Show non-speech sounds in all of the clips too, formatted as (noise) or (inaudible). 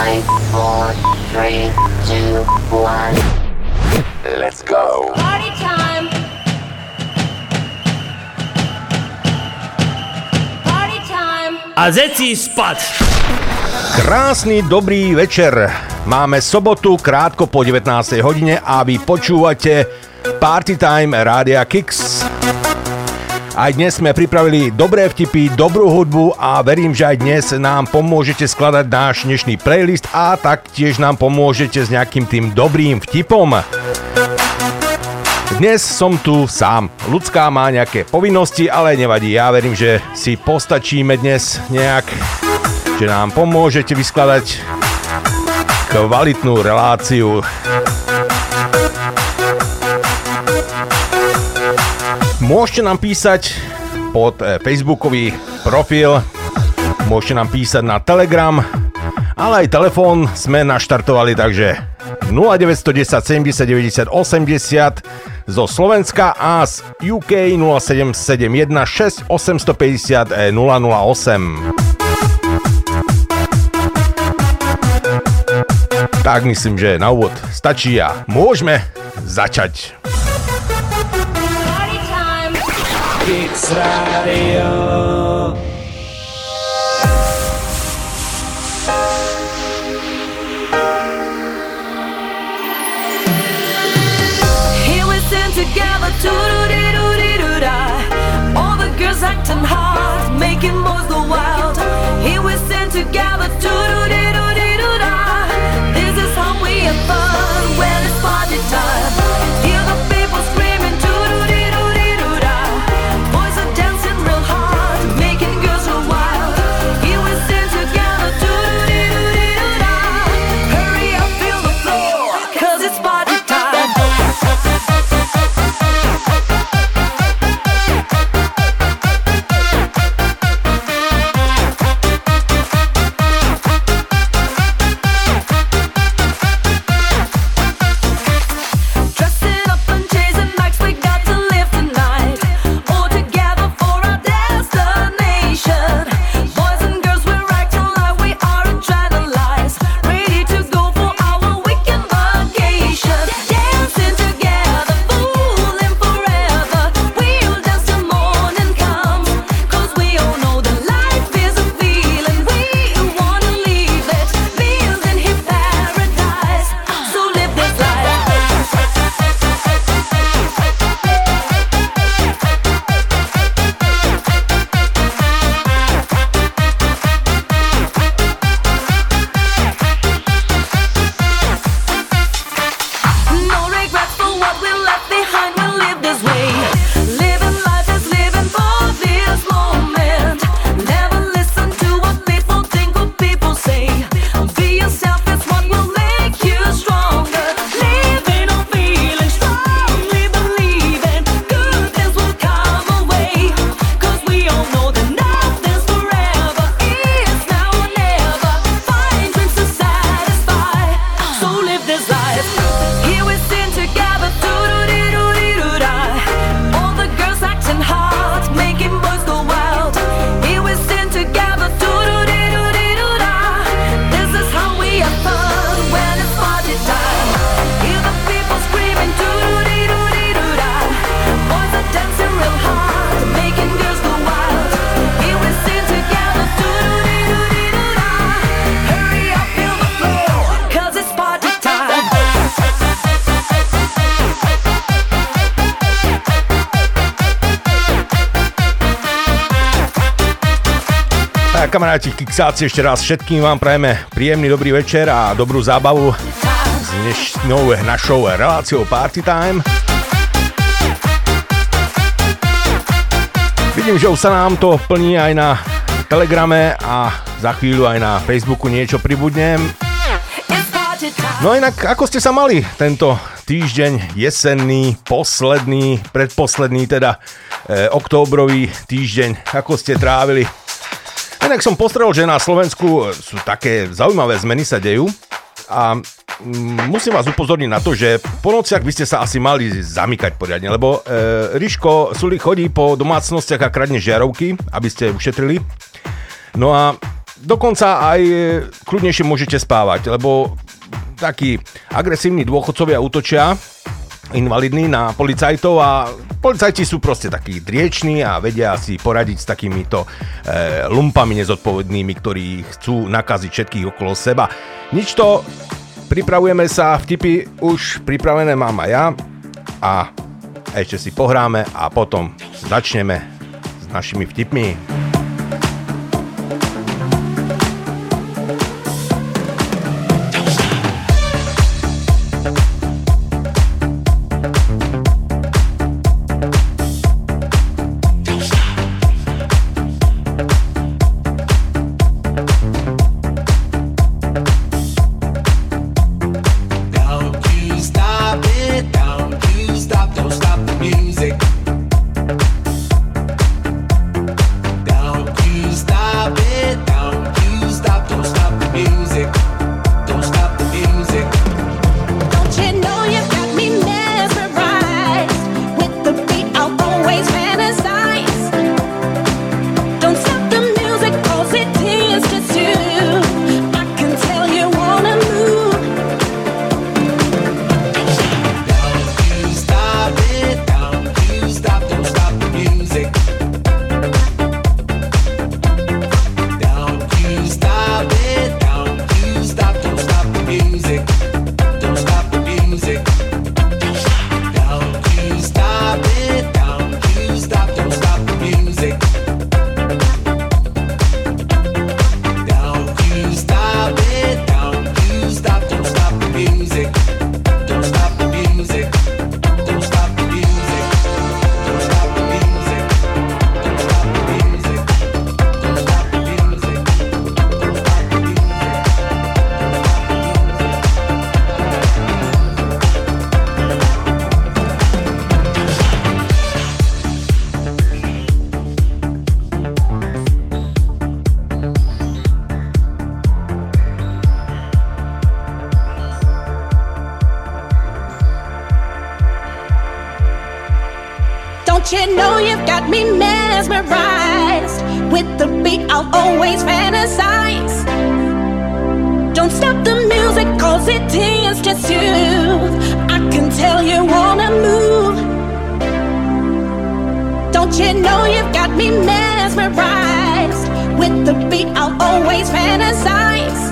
Five, four, three, two, one. Let's go. Party time. Party time. A zeci spať. Krásny dobrý večer. Máme sobotu krátko po 19. hodine a vy počúvate Party Time Rádia Kix. Aj dnes sme pripravili dobré vtipy, dobrú hudbu a verím, že aj dnes nám pomôžete skladať náš dnešný playlist a taktiež nám pomôžete s nejakým tým dobrým vtipom. Dnes som tu sám. Ľudská má nejaké povinnosti, ale nevadí. Ja verím, že si postačíme dnes nejak, že nám pomôžete vyskladať kvalitnú reláciu. Môžete nám písať pod eh, facebookový profil, môžete nám písať na Telegram, ale aj telefón sme naštartovali, takže 0910 70 90 80 zo Slovenska a z UK 0771 6 850 008. Tak myslím, že na úvod stačí a môžeme začať. Radio. Here we sing together, doo-doo-dee-doo-dee-doo-da. All the girls acting hard, making boys go wild. Here we sing together, doo-doo-dee-doo-dee-doo-da. This is how we have fun when it's party time. Kamaráti, kiksáci, ešte raz všetkým vám prajeme príjemný dobrý večer a dobrú zábavu s dnešnou našou reláciou Party Time. Vidím, že už sa nám to plní aj na Telegrame a za chvíľu aj na Facebooku niečo pribudne. It's party time. No inak, ako ste sa mali tento týždeň jesenný, posledný, predposledný teda e, októbrový týždeň, ako ste trávili? Inak som postrel, že na Slovensku sú také zaujímavé zmeny sa dejú a mm, musím vás upozorniť na to, že po nociach by ste sa asi mali zamykať poriadne, lebo e, Ríško Sulik chodí po domácnostiach a kradne žiarovky, aby ste ušetrili. No a dokonca aj e, kľudnejšie môžete spávať, lebo takí agresívni dôchodcovia útočia invalidní na policajtov a policajti sú proste takí drieční a vedia si poradiť s takýmito e, lumpami nezodpovednými, ktorí chcú nakaziť všetkých okolo seba. Nič to, pripravujeme sa, vtipy už pripravené mám aj ja a ešte si pohráme a potom začneme s našimi vtipmi. 'Cause it tends to soothe. I can tell you wanna move. Don't you know you've got me mesmerized with the beat? I'll always fantasize.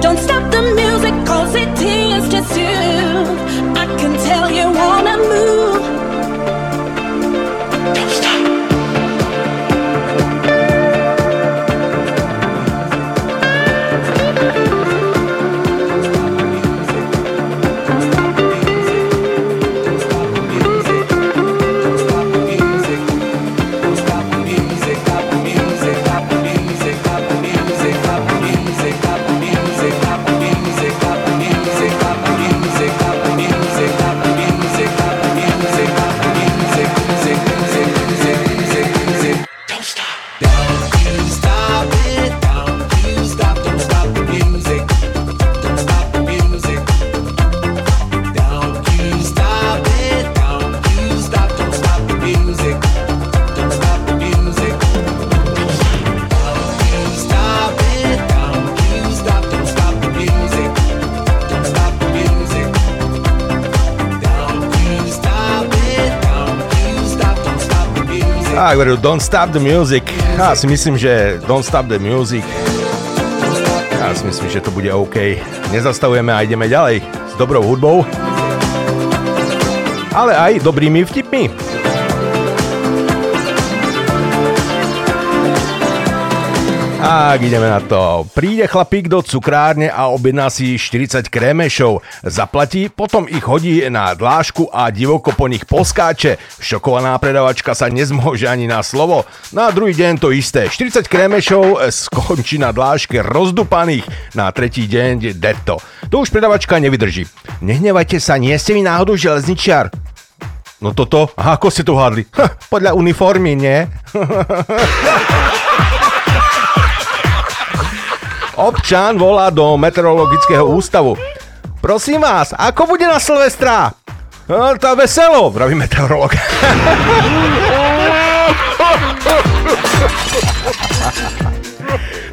Don't stop the music 'cause it tends to soothe. I can tell you wanna move. Veru, don't stop the music. Ja si myslím, že don't stop the music. Ja si myslím, že to bude OK. Nezastavujeme a ideme ďalej s dobrou hudbou. Ale aj dobrými vtipmi. Tak, ideme na to. Príde chlapík do cukrárne a objedná si 40 krémešov. Zaplatí, potom ich hodí na dlášku a divoko po nich poskáče. Šokovaná predavačka sa nezmôže ani na slovo. Na druhý deň to isté. 40 krémešov skončí na dláške rozdupaných. Na tretí deň detto. To už predavačka nevydrží. Nehnevajte sa, nie ste mi náhodou železničiar. No toto? A ako ste to hádli? Podľa uniformy, nie? (laughs) Občan volá do meteorologického ústavu. Prosím vás, ako bude na Silvestra? No, to veselo, vraví meteorolog. (laughs)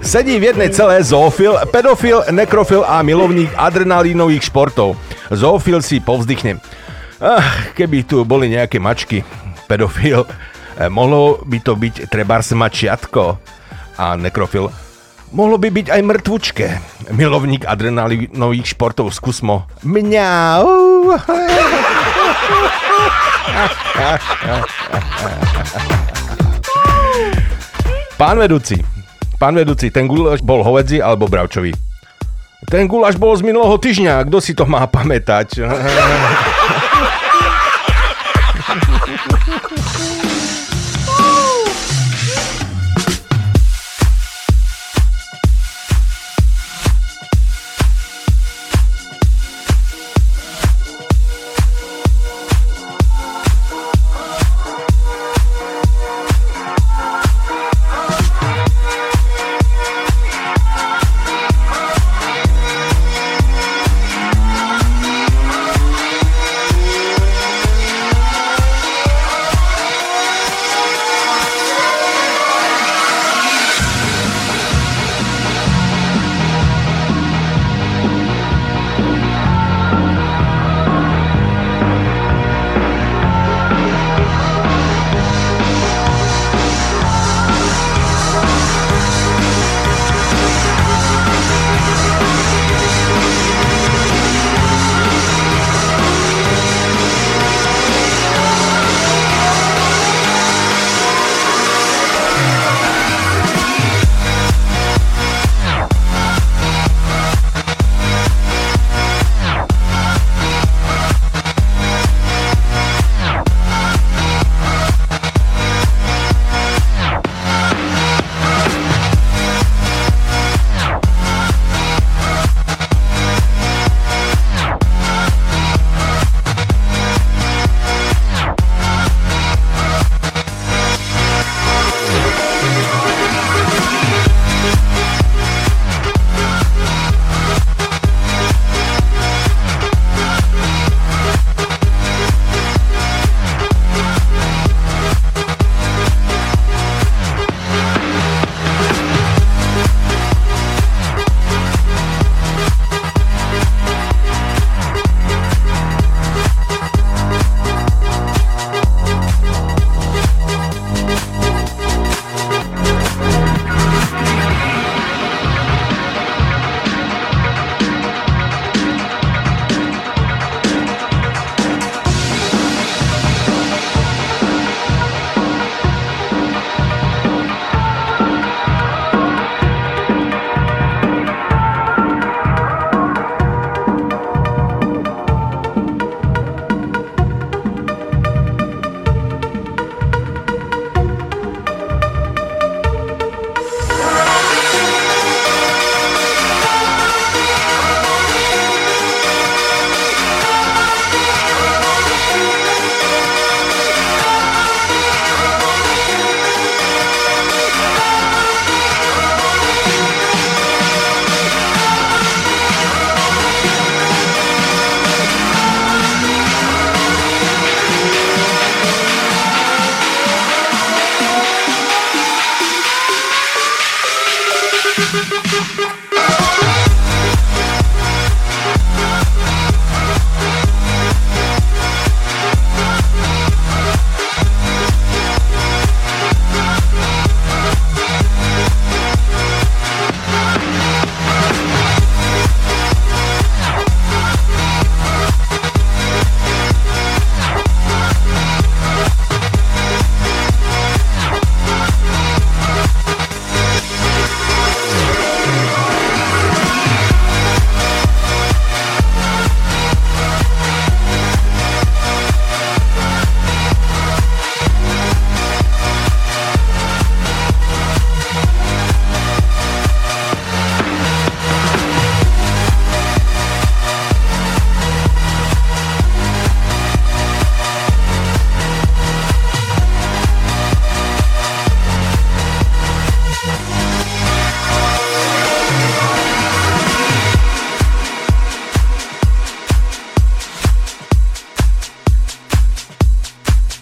Sedí v jednej celé zoofil, pedofil, nekrofil a milovník adrenalínových športov. Zoofil si povzdychne. Ach, keby tu boli nejaké mačky, pedofil, eh, mohlo by to byť trebárs mačiatko. A nekrofil, mohlo by byť aj mŕtvučké. Milovník adrenalínových športov, skúsmo. Mňau. Pán vedúci, pán vedúci, ten guláš bol hovedzi alebo bravčový? Ten guláš bol z minulého týždňa, kto si to má pamätať?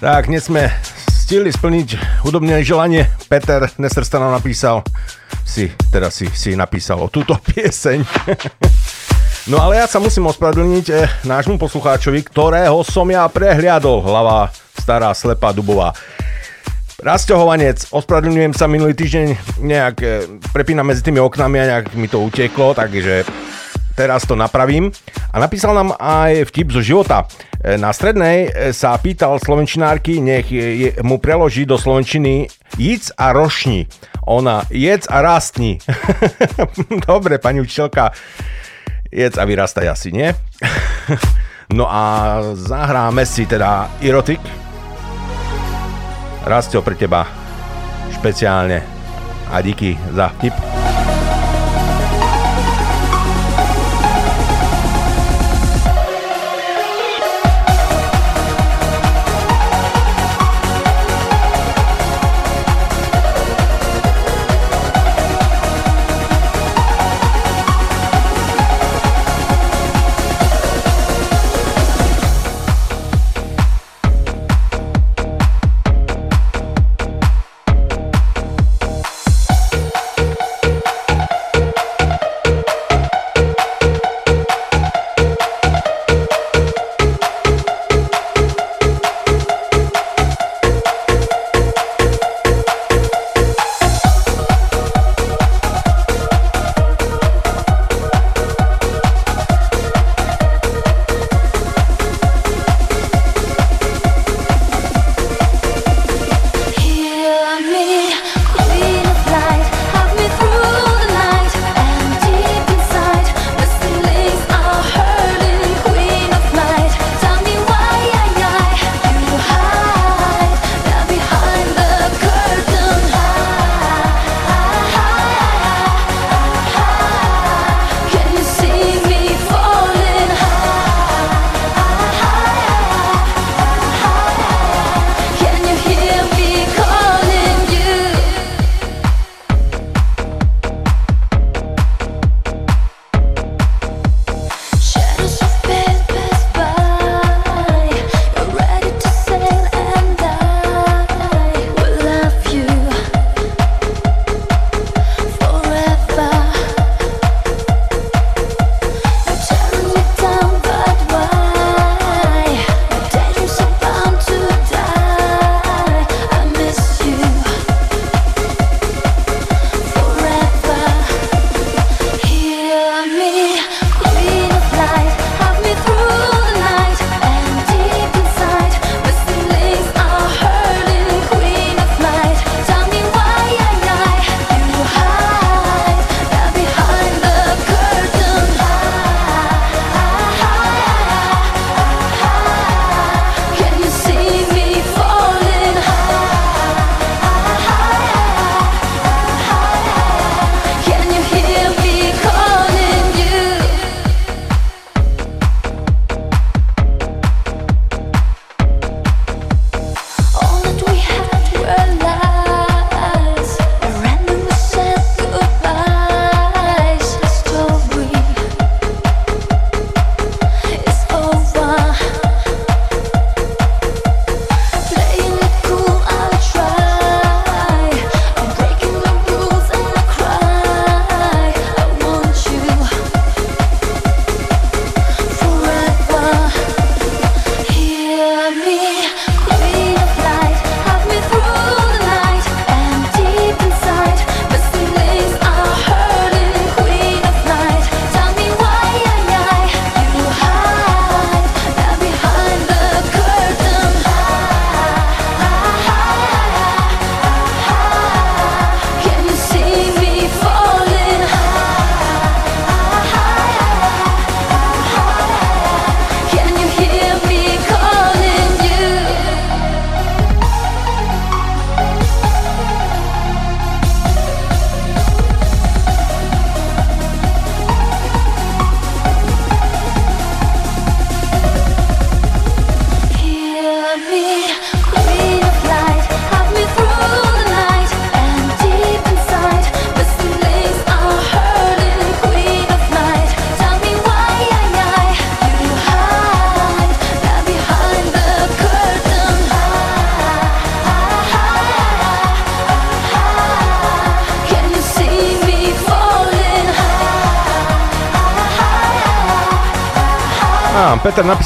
Tak, dnes sme stihli splniť hudobné želanie. Peter Nesrsta nám napísal si, teda si, si napísalo túto (laughs) pieseň. No ale ja sa musím ospravedlniť eh, nášmu poslucháčovi, ktorého som ja prehliadol, hlava stará slepá dubová. Rasťohovanec, ospravedlňujem sa minulý týždeň, nejak eh, medzi tými oknami a nejak mi to uteklo, takže teraz to napravím. A napísal nám aj vtip zo života. E, Na strednej e, sa pýtal slovenčinárky, nech mu preloží do slovenčiny jíc a rošni. Ona, jedz a rastni. (laughs) Dobre, pani učiteľka, jedz a vyrastaj asi, nie? (laughs) no a zahráme si teda erotik. Rastio pre teba špeciálne. A díky za tip.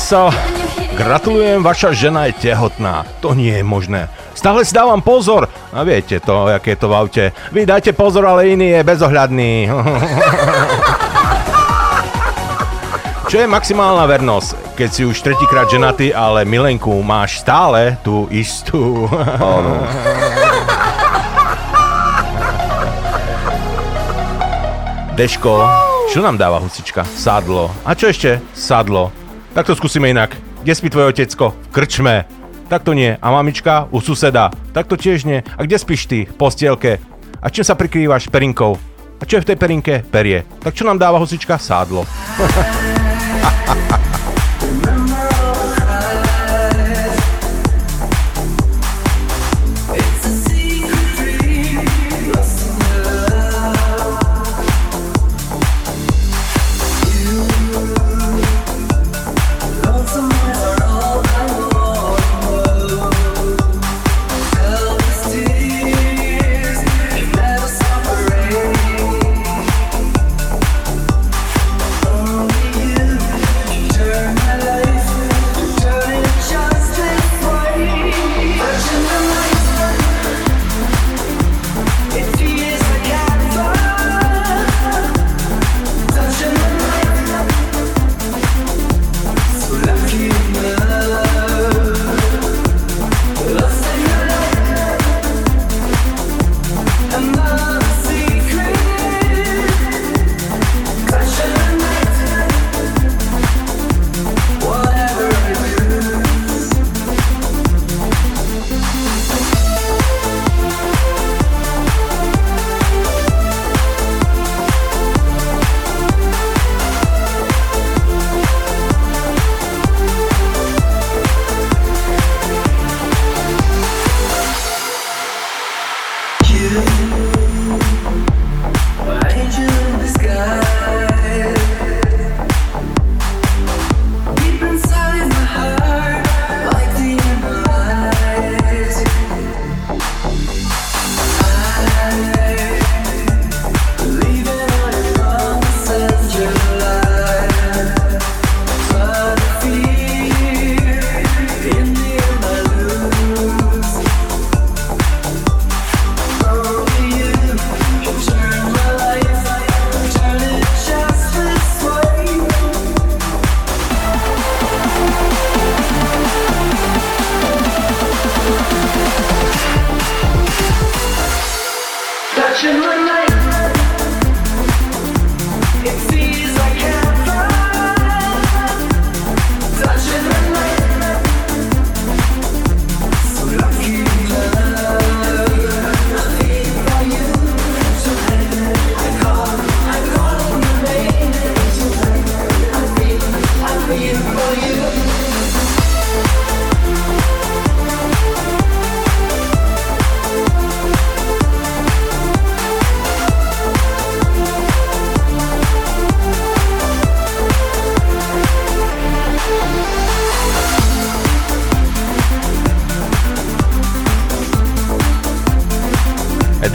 Napísal, gratulujem, vaša žena je tehotná. To nie je možné. Stále si dávam pozor. A viete to, aké je to v aute. Vy dajte pozor, ale iný je bezohľadný. (laughs) Čo je maximálna vernosť? Keď si už tretíkrát ženatý, ale milenku máš stále tú istú. Deško, čo nám dáva husička? Sadlo. A čo ešte? Sadlo. Tak to skúsime inak. Kde spí tvoje otecko? V krčme. Tak to nie. A mamička? U suseda. Tak to tiež nie. A kde spíš ty? V postielke. A čím sa prikrývaš? Perinkou. A čo je v tej perinke? Perie. Tak čo nám dáva husička? Sádlo. (laughs)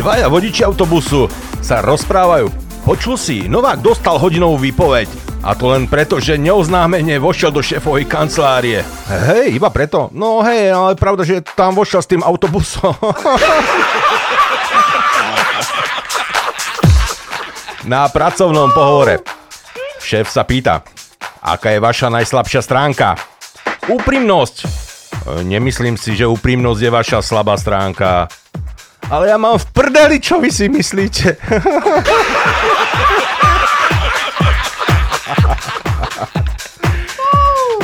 Dvaja vodiči autobusu sa rozprávajú. Počul si, Novák dostal hodinovú výpoveď. A to len preto, že neoznámene vošiel do šéfovej kancelárie. Hej, iba preto? No hej, ale pravda, že tam vošiel s tým autobusom. (laughs) Na pracovnom pohovore. Šéf sa pýta, aká je vaša najslabšia stránka? Úprimnosť. E, Nemyslím si, že úprimnosť je vaša slabá stránka. Ale ja mám v prdeli, čo vy si myslíte?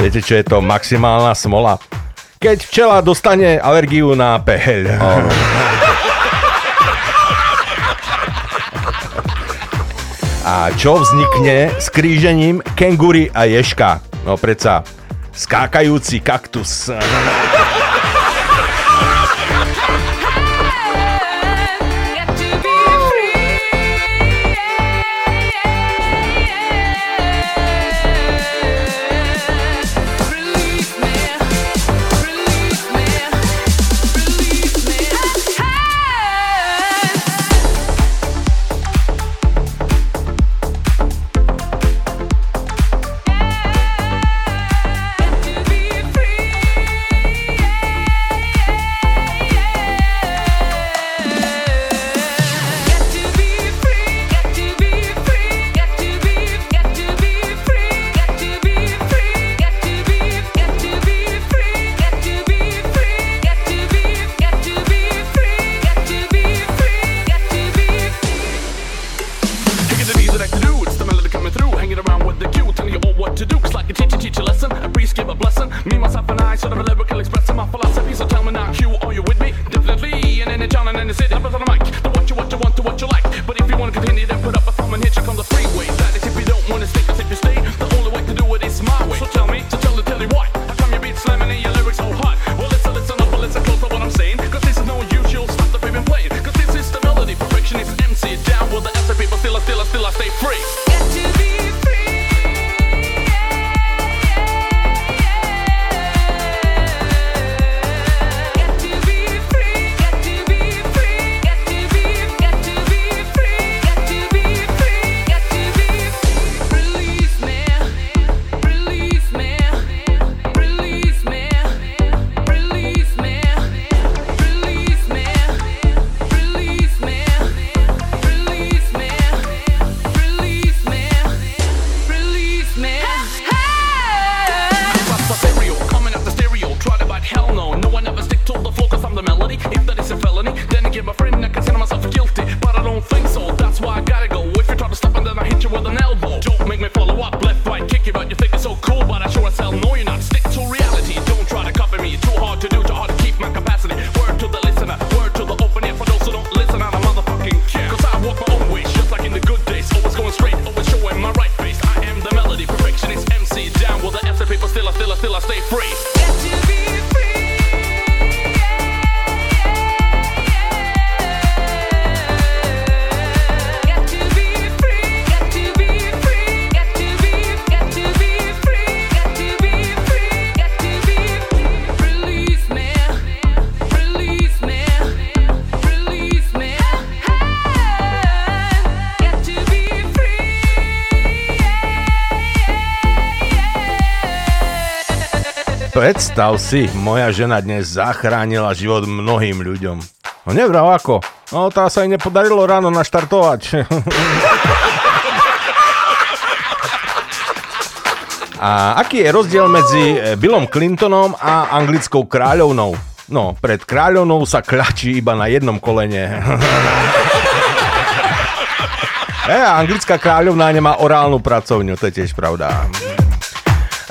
Viete, čo je to maximálna smola? Keď včela dostane alergiu na peheľ. A čo vznikne s krížením kengury a ješka? No predsa, skákajúci kaktus. Predstav si, moja žena dnes zachránila život mnohým ľuďom. No nevral ako. No tá sa jej nepodarilo ráno naštartovať. (laughs) a aký je rozdiel medzi e, Billom Clintonom a anglickou kráľovnou? No, pred kráľovnou sa kľačí iba na jednom kolene. (laughs) e, anglická kráľovná nemá orálnu pracovňu, to je tiež pravda.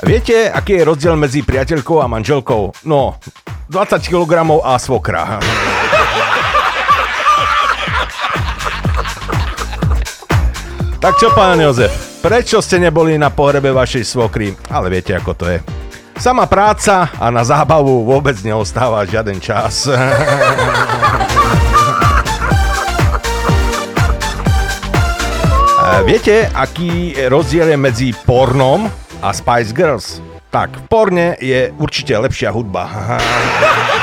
Viete, aký je rozdiel medzi priateľkou a manželkou? No, 20 kg a svokra. Tak čo, pán Jozef, prečo ste neboli na pohrebe vašej svokry? Ale viete, ako to je. Sama práca a na zábavu vôbec neostáva žiaden čas. (laughs) viete, aký rozdiel je medzi pornom a Spice Girls. Tak, v porne je určite lepšia hudba. (laughs)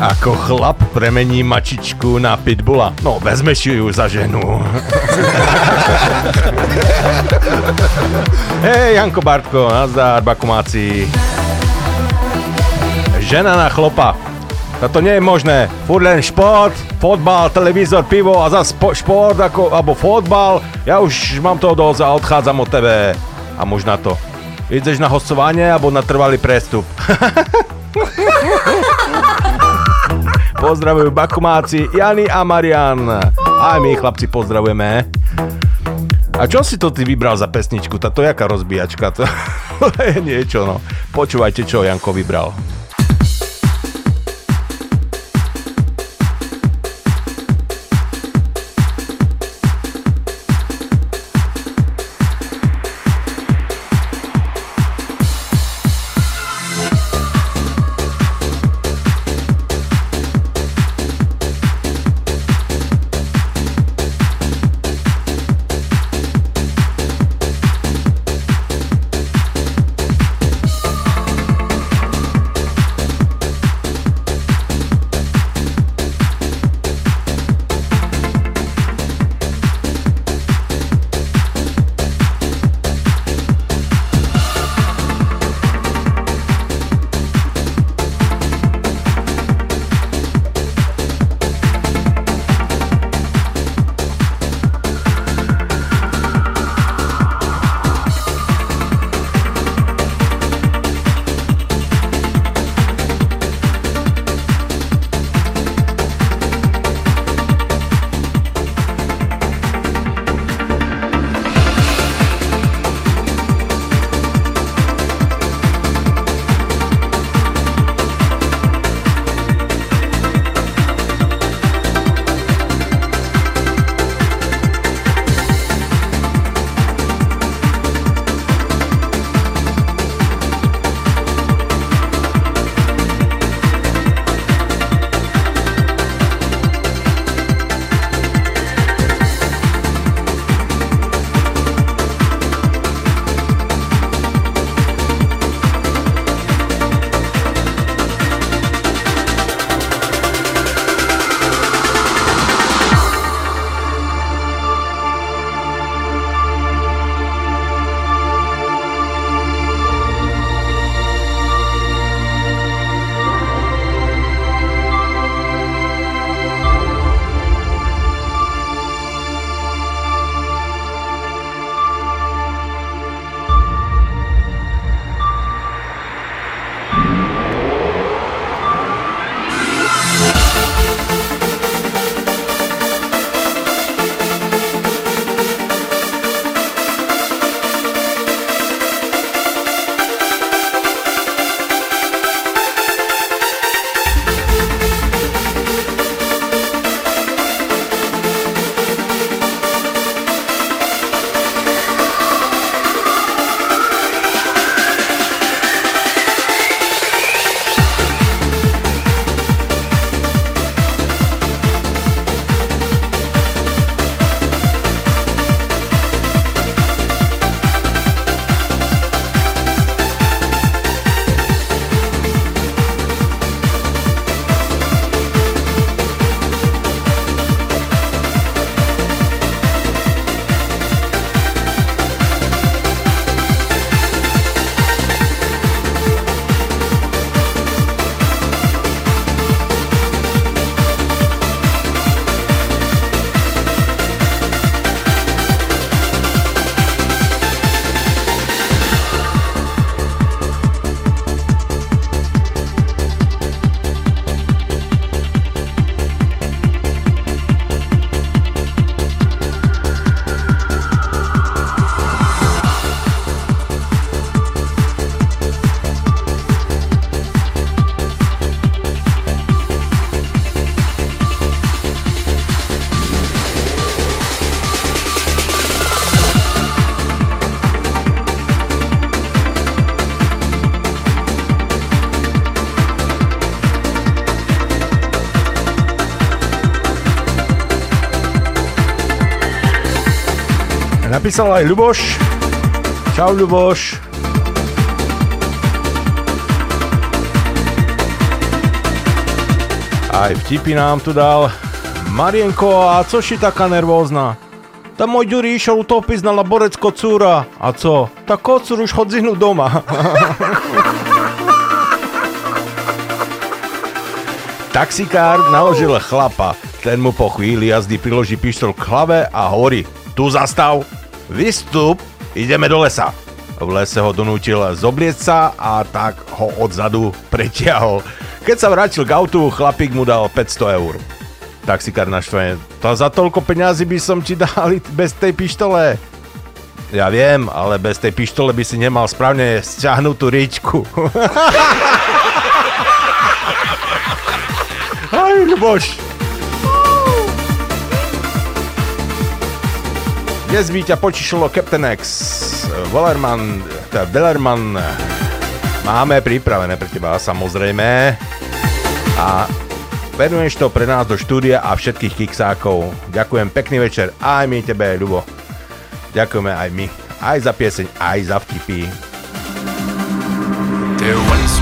Ako chlap premení mačičku na pitbula. No, vezmeš ju za ženu. (laughs) Hej, Janko Bartko, nazdar, Bakumáci. Žena na chlopa. Toto nie je možné. Furt len šport, fotbal, televízor, pivo a zase po, šport ako, alebo fotbal. Ja už mám toho dosť a odchádzam od tebe. A možná to. Ideš na hostovanie alebo na trvalý prestup. (laughs) Pozdravujú Bakumáci, Jany a Marian. Aj my chlapci pozdravujeme. A čo si to ty vybral za pesničku? Táto jaká rozbíjačka? To (laughs) je niečo, no. Počúvajte, čo Janko vybral. Napísal aj Ľuboš. Čau Ľuboš. Aj vtipy nám tu dal. Marienko, a co si taká nervózna? Môj Ďuri išiel utopiť na laborecko cúra. A co? Tak kocúr už chod zihnúť doma. (laughs) Taxikár naložil chlapa. Ten mu po chvíli jazdy priloží pištol k hlave a hovorí Tu zastav, vystup, ideme do lesa. V lese ho donútil zobliecť sa a tak ho odzadu (laughs) pretiahol. Keď sa vrátil k autu, chlapík mu dal 500 eur. Taxikár naštvaný, to za toľko peňazí by som ti (laughs) dali bez tej pištole. Ja viem, ale bez tej pištole by si nemal správne stiahnutú ričku. (laughs) Aj, Ľuboš. Dnes by ťa počišilo Captain X, Wellerman, teda Dellerman. Máme pripravené pre teba, samozrejme. A venuješ to pre nás do štúdia a všetkých kiksákov. Ďakujem, pekný večer. Aj my tebe, Ľubo. Ďakujeme aj my. Aj za pieseň, aj za vtipy. There once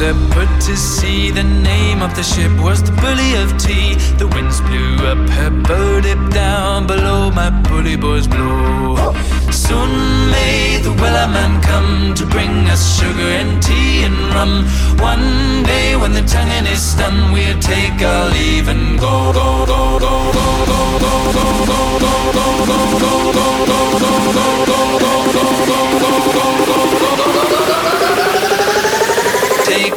that put to sea. The name of the ship was the Bully of Tea. The winds blew up her bow dip down below my bully boys blow. Soon may the Wellerman come to bring us sugar and tea and rum. One day when the tonguing is done, we'll take our leave and go, go, go, go, go, go, go, go, go, go, go, go, go, go, go, go. Take a leave and go, go, leave and go, go, leave and go, leave go, go and go,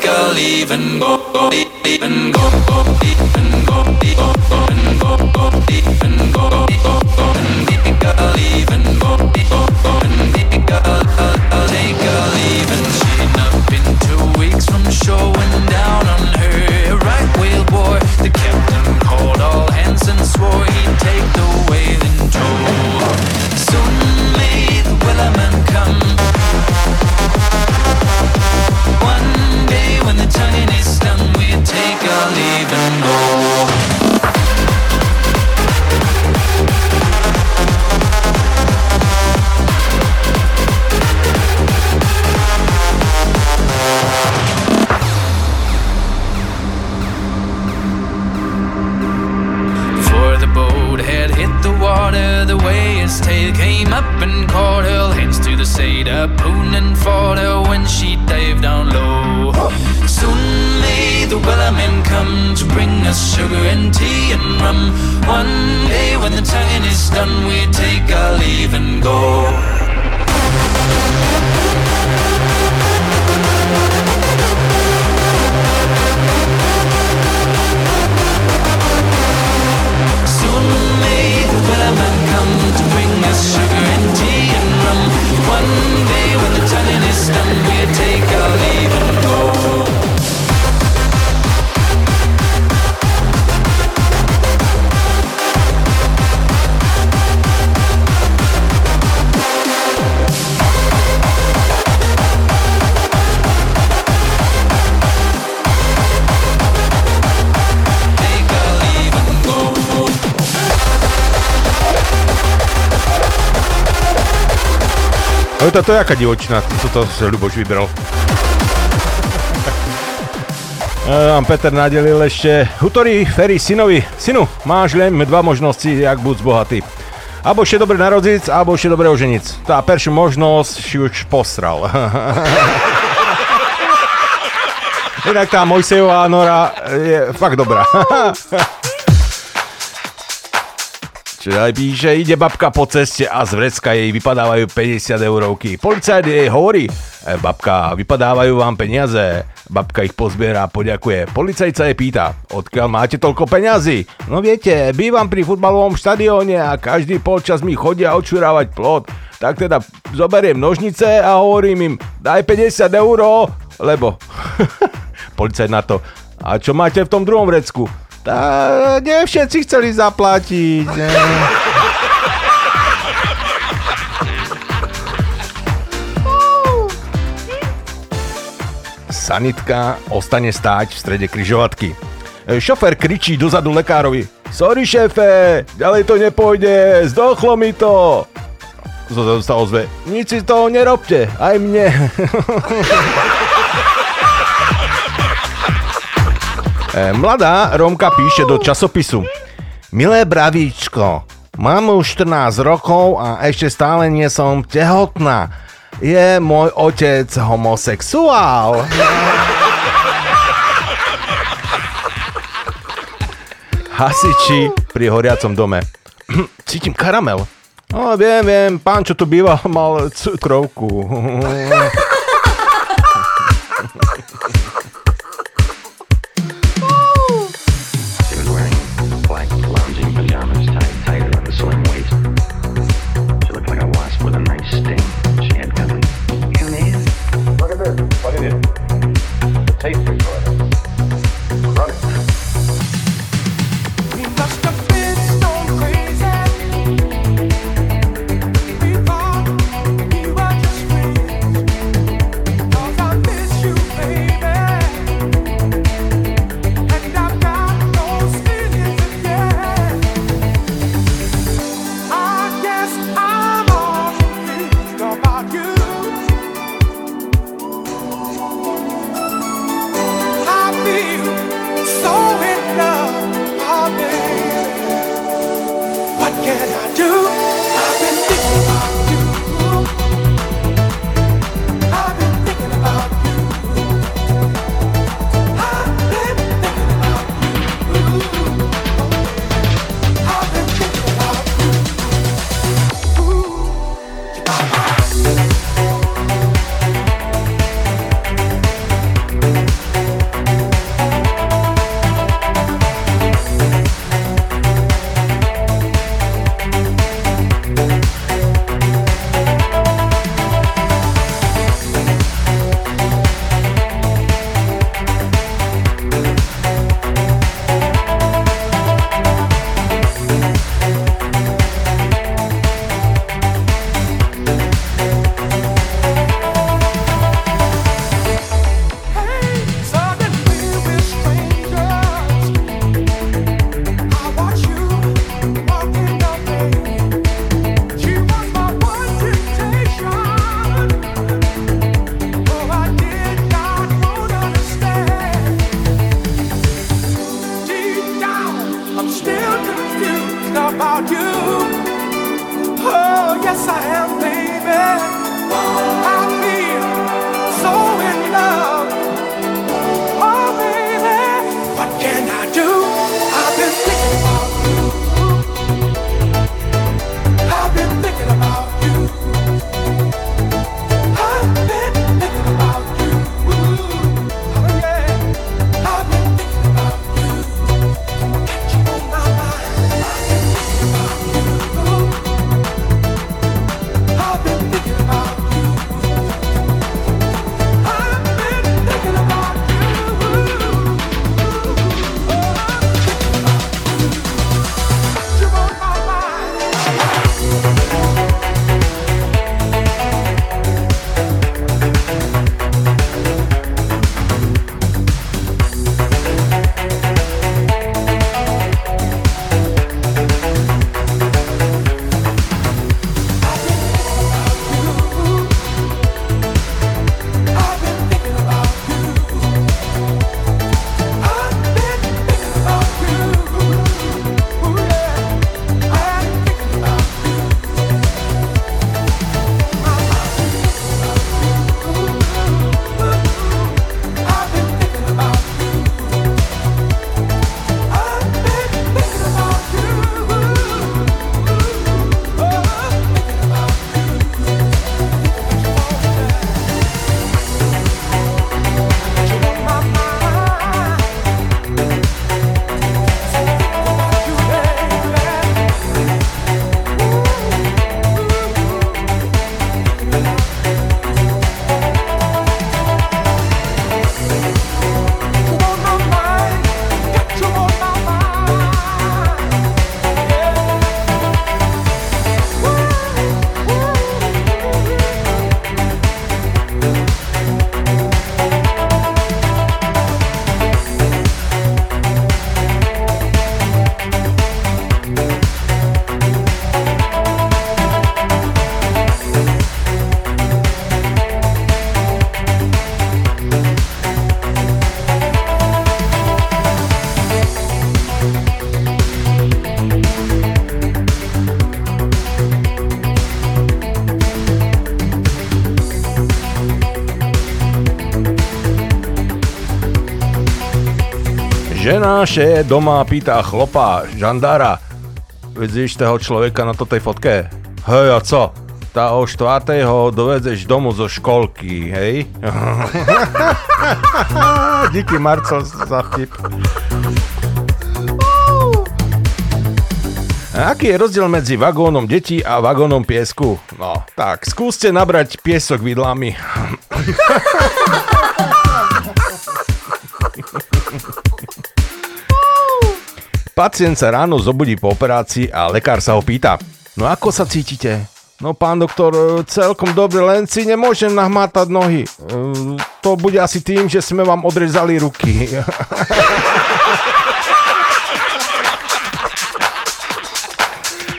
Go, even go, go, even go, go, even go, go, go, even go, go, even go, go, go. And caught her. Hands to the side, harpoon and fought her when she dived down low. Soon may the Wellermen come to bring us sugar and tea and rum. One day when the tonguing is done, we take our leave and go. Soon may the Wellerman come to bring one day when the telling is done, we'll take our leave and go. Ale to, to je jaká divočina, co to Ľuboš vybral. E, Vám Peter nadelil ešte Hutorí Ferry synovi. Synu, máš len dva možnosti, jak buď bohatý. Abo ešte dobre narodiť, abo ešte dobre oženiť. Tá peršiu možnosť si už posral. (laughs) Inak tá Mojsejová nora je fakt dobrá. (laughs) Aj píše, ide babka po ceste a z vrecka jej vypadávajú 50 eurovky. Policajt jej hovorí, e, babka, vypadávajú vám peniaze. Babka ich pozbiera a poďakuje. Policajt sa jej pýta, odkiaľ máte toľko peňazí? No viete, bývam pri futbalovom štadióne a každý polčas mi chodia odšurávať plot. Tak teda zoberiem nožnice a hovorím im, daj 50 eur, lebo... (laughs) Policajt na to, a čo máte v tom druhom vrecku? Tá, nie všetci chceli zaplatiť. Ne. Sanitka ostane stáť v strede kryžovatky. E, Šofer kričí dozadu lekárovi. Sorry šéfe, ďalej to nepôjde, zdochlo mi to. Zozadu sa ozve. Nič si toho nerobte, aj mne. (laughs) E, mladá Romka píše do časopisu. Milé bravíčko, mám už 14 rokov a ešte stále nie som tehotná. Je môj otec homosexuál. Hasiči pri horiacom dome. (clears throat) Cítim karamel. No, viem, viem, pán, čo tu býval, (laughs) mal cukrovku. (laughs) Žena še doma pýta chlopa, žandára, vidíš toho človeka na tej fotke? Hej, a co? Tá o štvrtej ho dovedeš domu zo školky, hej? (laughs) Díky Marcel za vtip. Aký je rozdiel medzi vagónom detí a vagónom piesku? No, tak, skúste nabrať piesok vidlami. (laughs) Pacient sa ráno zobudí po operácii a lekár sa ho pýta. No ako sa cítite? No pán doktor, celkom dobre, len si nemôžem nahmátať nohy. To bude asi tým, že sme vám odrezali ruky.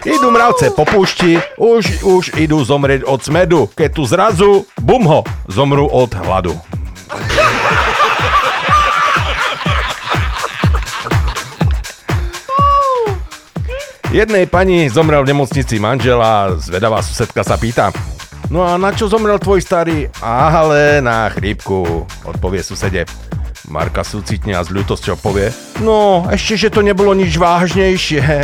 Idú mravce po púšti, už, už idú zomrieť od smedu, keď tu zrazu, bum ho, zomrú od hladu. Jednej pani zomrel v nemocnici manžel a zvedavá susedka sa pýta. No a na čo zomrel tvoj starý? Ale na chrípku, odpovie susede. Marka súcitne a s ľutosťou povie. No, ešte, že to nebolo nič vážnejšie. (laughs)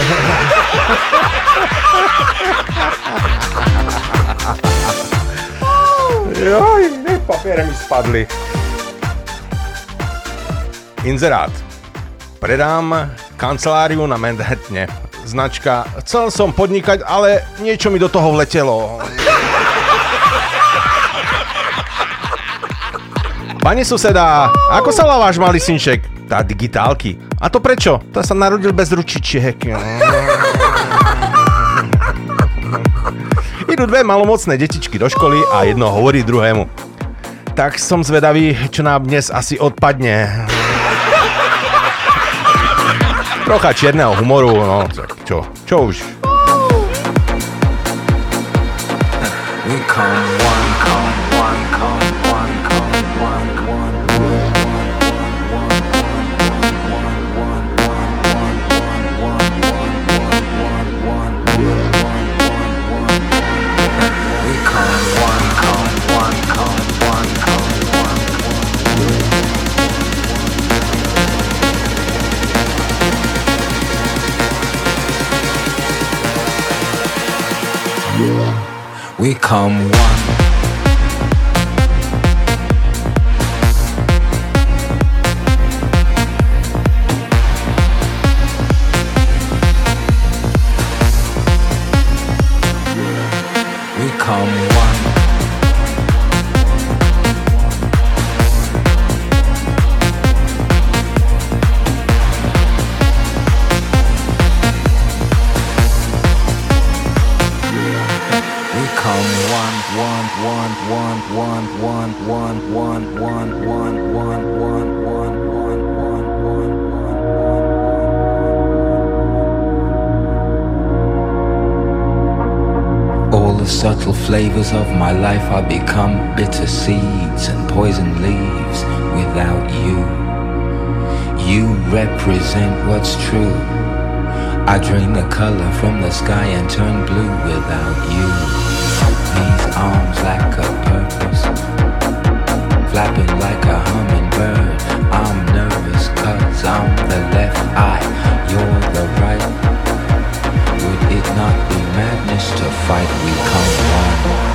Joj, papiere mi spadli. Inzerát. Predám kanceláriu na Manhattane. Značka. Chcel som podnikať, ale niečo mi do toho vletelo. Pani suseda, ako sa volá váš malý synček? Tá digitálky. A to prečo? To sa narodil bez ručičiek. Idú dve malomocné detičky do školy a jedno hovorí druhému. Tak som zvedavý, čo nám dnes asi odpadne. Trocha čierneho humoru, no. Tak čo, čo? Už. We come one, come We come one. Flavors of my life are become bitter seeds and poison leaves without you. You represent what's true. I drain the color from the sky and turn blue without you. These arms lack a purpose, flapping like a hummingbird. I'm nervous cause I'm the left eye, you're the fight? We come one.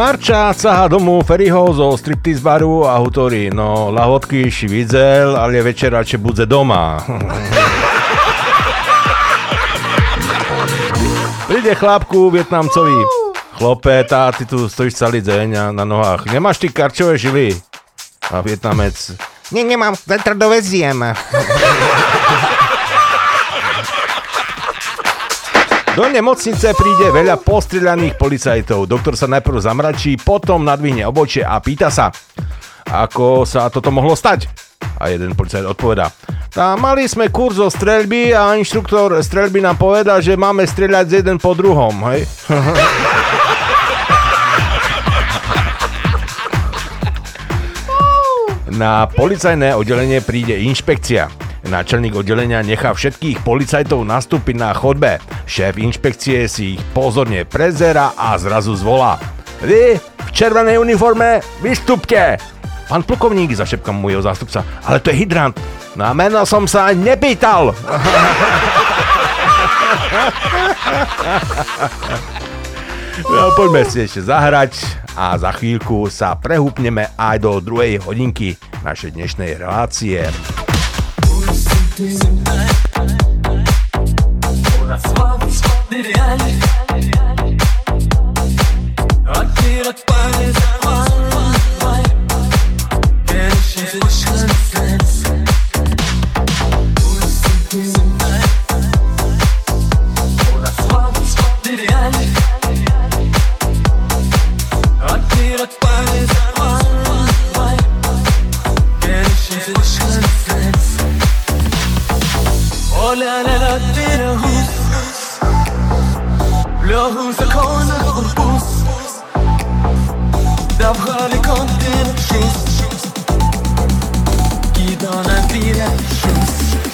Marča sahá domů Ferryho zo striptease baru a hovorí, no lahodky si videl, ale večer radšej budze doma. Príde chlapku Vietnamcovi. Chlope, tá, ty tu stojíš celý deň na nohách. Nemáš ty karčové žily? A Vietnamec. Nie, nemám, zajtra doveziem. Do nemocnice príde veľa postrieľaných policajtov. Doktor sa najprv zamračí, potom nadvihne obočie a pýta sa, ako sa toto mohlo stať. A jeden policajt odpovedá, tá mali sme kurz o streľby a inštruktor streľby nám povedal, že máme streľať jeden po druhom, hej? (laughs) Na policajné oddelenie príde inšpekcia. Náčelník oddelenia nechá všetkých policajtov nastúpiť na chodbe. Šéf inšpekcie si ich pozorne prezera a zrazu zvolá. Vy v červenej uniforme vystupte! Pán plukovník, zašepkam mu jeho zástupca, ale to je hydrant. Na meno som sa nepýtal. (laughs) No, poďme si ešte zahrať a za chvíľku sa prehúpneme aj do druhej hodinky našej dnešnej relácie. Ideal. Ideal. Ideal. Ideal. Ideal. Ideal. Ideal. Ideal. Ideal. the Ideal. Ideal. Ideal. ظهر زخانه بوس دفعه کندن شیست گیدانه بیره شیست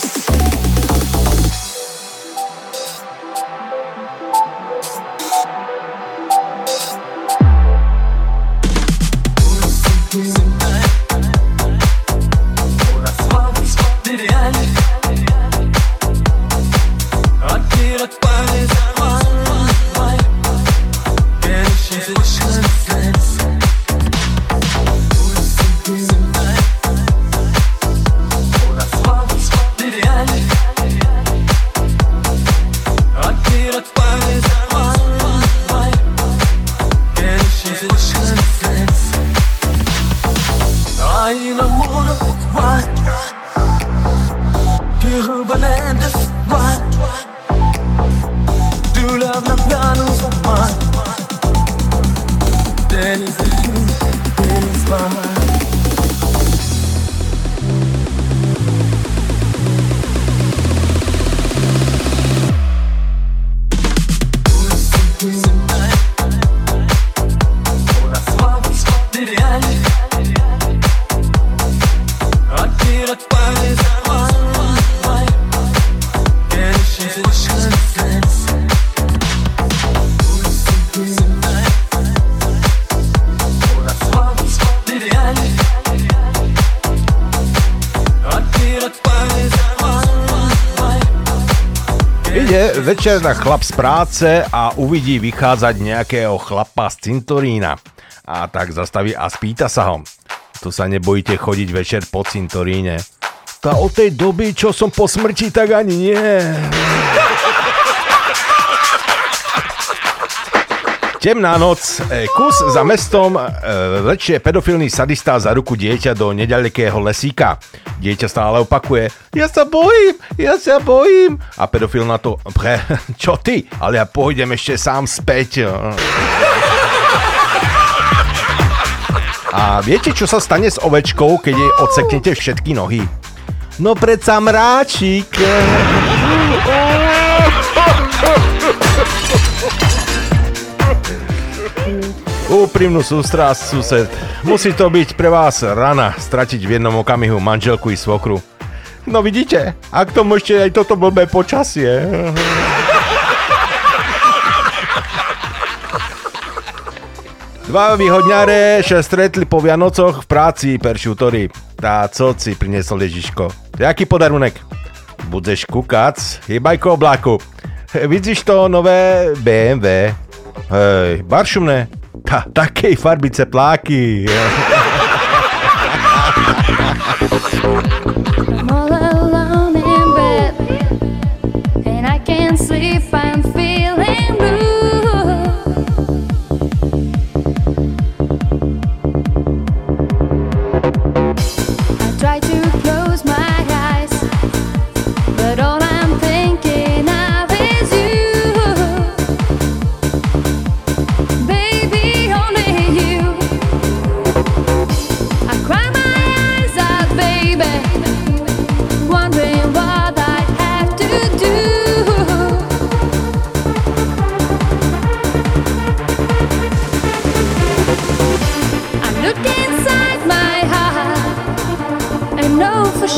večer na chlap z práce a uvidí vychádzať nejakého chlapa z cintorína. A tak zastaví a spýta sa ho. Tu sa nebojíte chodiť večer po cintoríne. Tá od tej doby, čo som po smrti, tak ani nie. Temná noc, e, kus za mestom, e, vlečie pedofilný sadista za ruku dieťa do nedalekého lesíka. Dieťa stále opakuje, ja sa bojím, ja sa bojím. A pedofil na to, pre, (laughs) čo ty? Ale ja pôjdem ešte sám späť. A viete, čo sa stane s ovečkou, keď jej odseknete všetky nohy? No predsa mráčik. Úprimnú sústrasť, sused. Musí to byť pre vás rana stratiť v jednom okamihu manželku i svokru. No vidíte, a k tomu aj toto blbé počasie. Dva výhodňare sa stretli po Vianococh v práci peršútory. Tá co si priniesol Ježiško? Jaký podarunek? Budeš kukac, hýbajko obláku. Vidíš to nové BMW? Hej, baršumné. Ta, takej farbice pláky. I'm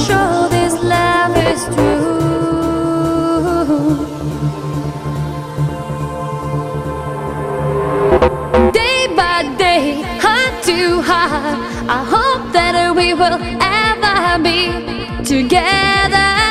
sure this love is true. Day by day, heart to heart, I hope that we will ever be together.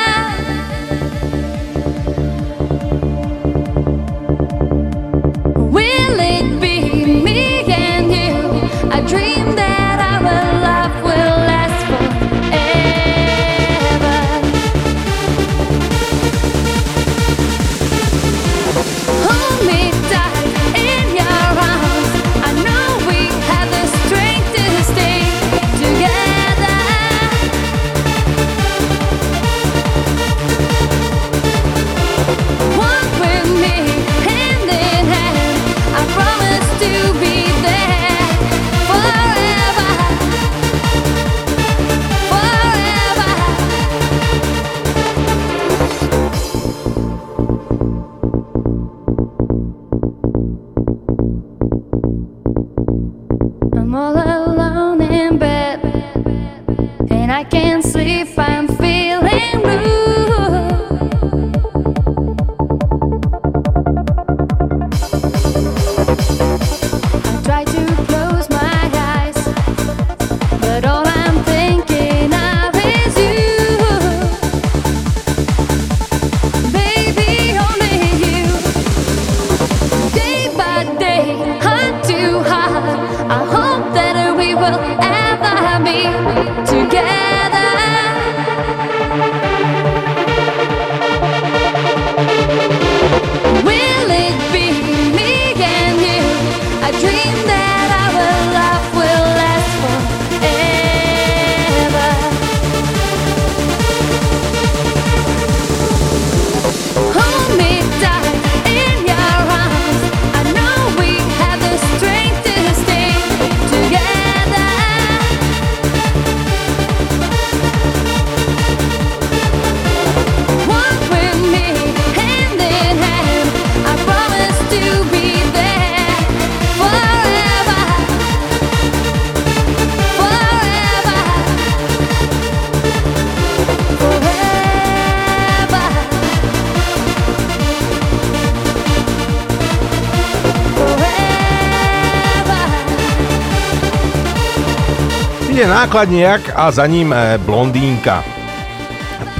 Nákladniak a za ním e, blondínka.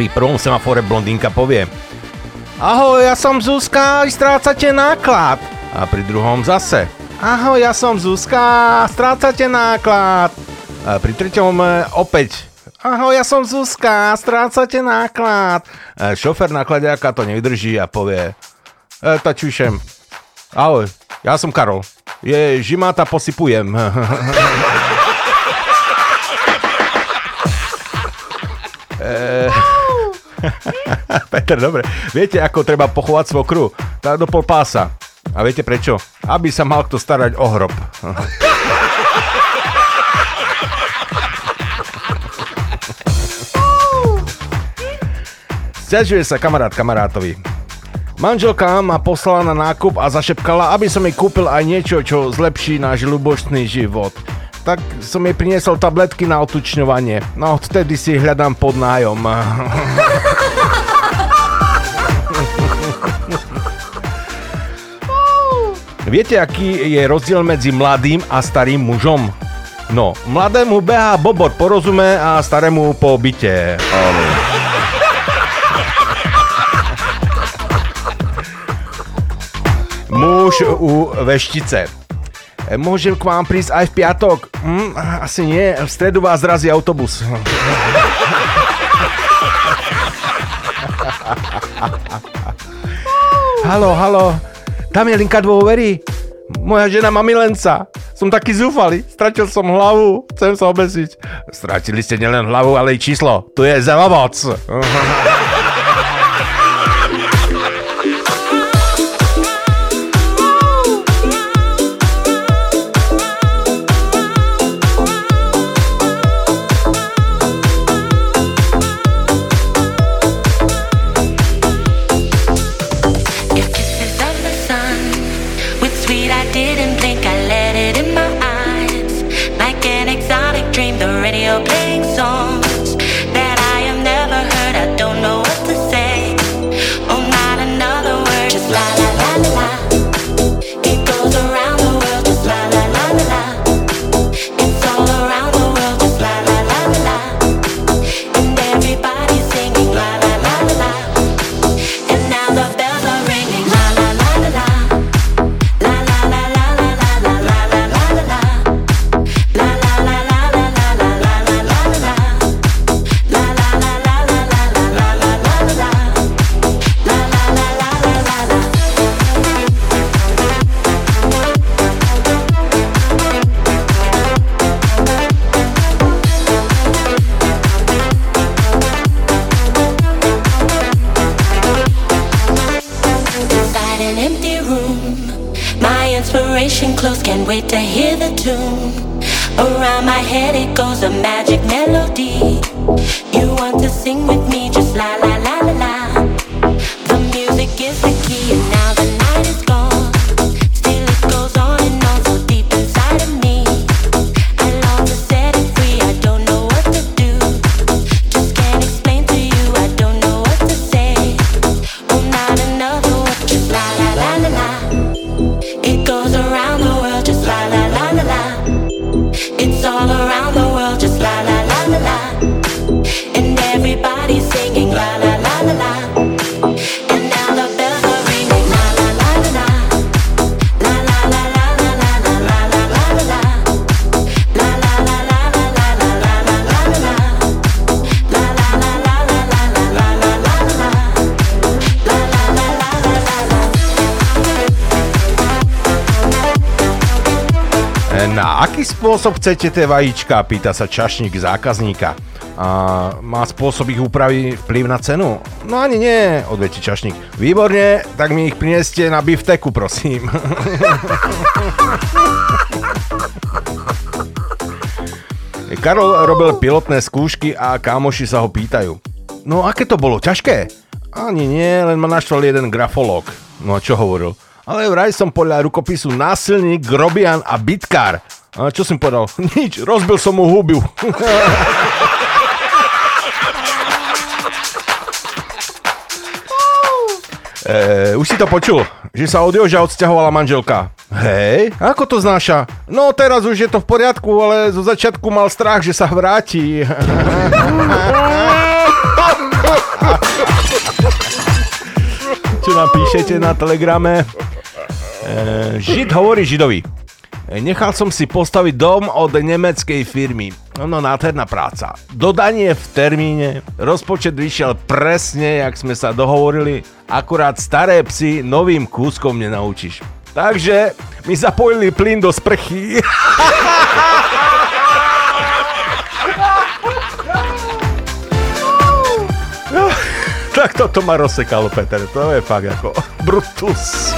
Pri prvom semafore blondínka povie Ahoj, ja som Zuzka, strácate náklad. A pri druhom zase Ahoj, ja som Zuzka, strácate náklad. A pri treťom e, opäť Ahoj, ja som Zuzka, strácate náklad. E, šofer nákladiaka to nevydrží a povie e, Tačušem, ahoj, ja som Karol. Je žimáta, posypujem. (laughs) (laughs) Peter, dobre. Viete, ako treba pochovať svokru? Tak do pol pása. A viete prečo? Aby sa mal kto starať o hrob. (laughs) Sťažuje sa kamarát kamarátovi. Manželka ma poslala na nákup a zašepkala, aby som jej kúpil aj niečo, čo zlepší náš ľubočný život. Tak som jej priniesol tabletky na otučňovanie. No, vtedy si hľadám pod nájom. (laughs) Viete, aký je rozdiel medzi mladým a starým mužom? No, mladému behá bobor po rozume a starému po byte. Áno. Muž u veštice. Môžem k vám prísť aj v piatok? Hm, asi nie, v stredu vás zrazí autobus. halo, halo, tam je linka dôvery. Moja žena má milenca. Som taký zúfalý, stratil som hlavu, chcem sa obesiť. Stratili ste nielen hlavu, ale i číslo. Tu je zelovoc. Your (laughs) spôsob chcete tie vajíčka? Pýta sa čašník zákazníka. A má spôsob ich úpravy vplyv na cenu? No ani nie, odvetí čašník. Výborne, tak mi ich prineste na bifteku, prosím. (laughs) Karol robil pilotné skúšky a kámoši sa ho pýtajú. No aké to bolo, ťažké? Ani nie, len ma naštval jeden grafológ. No a čo hovoril? Ale vraj som podľa rukopisu násilník, grobian a bitkár. A čo som povedal? (laughs) Nič, rozbil som mu hubu. (laughs) E, už si to počul, že sa od Joža odsťahovala manželka. Hej, ako to znáša? No teraz už je to v poriadku, ale zo začiatku mal strach, že sa vráti. (laughs) Čo nám píšete na telegrame? E, Žid hovorí Židovi. Nechal som si postaviť dom od nemeckej firmy. No, nádherná práca. Dodanie v termíne, rozpočet vyšiel presne, jak sme sa dohovorili, akurát staré psy novým kúskom nenaučíš. Takže mi zapojili plyn do sprchy. (laughs) tak toto ma rozsekalo, Peter. To je fakt ako Brutus.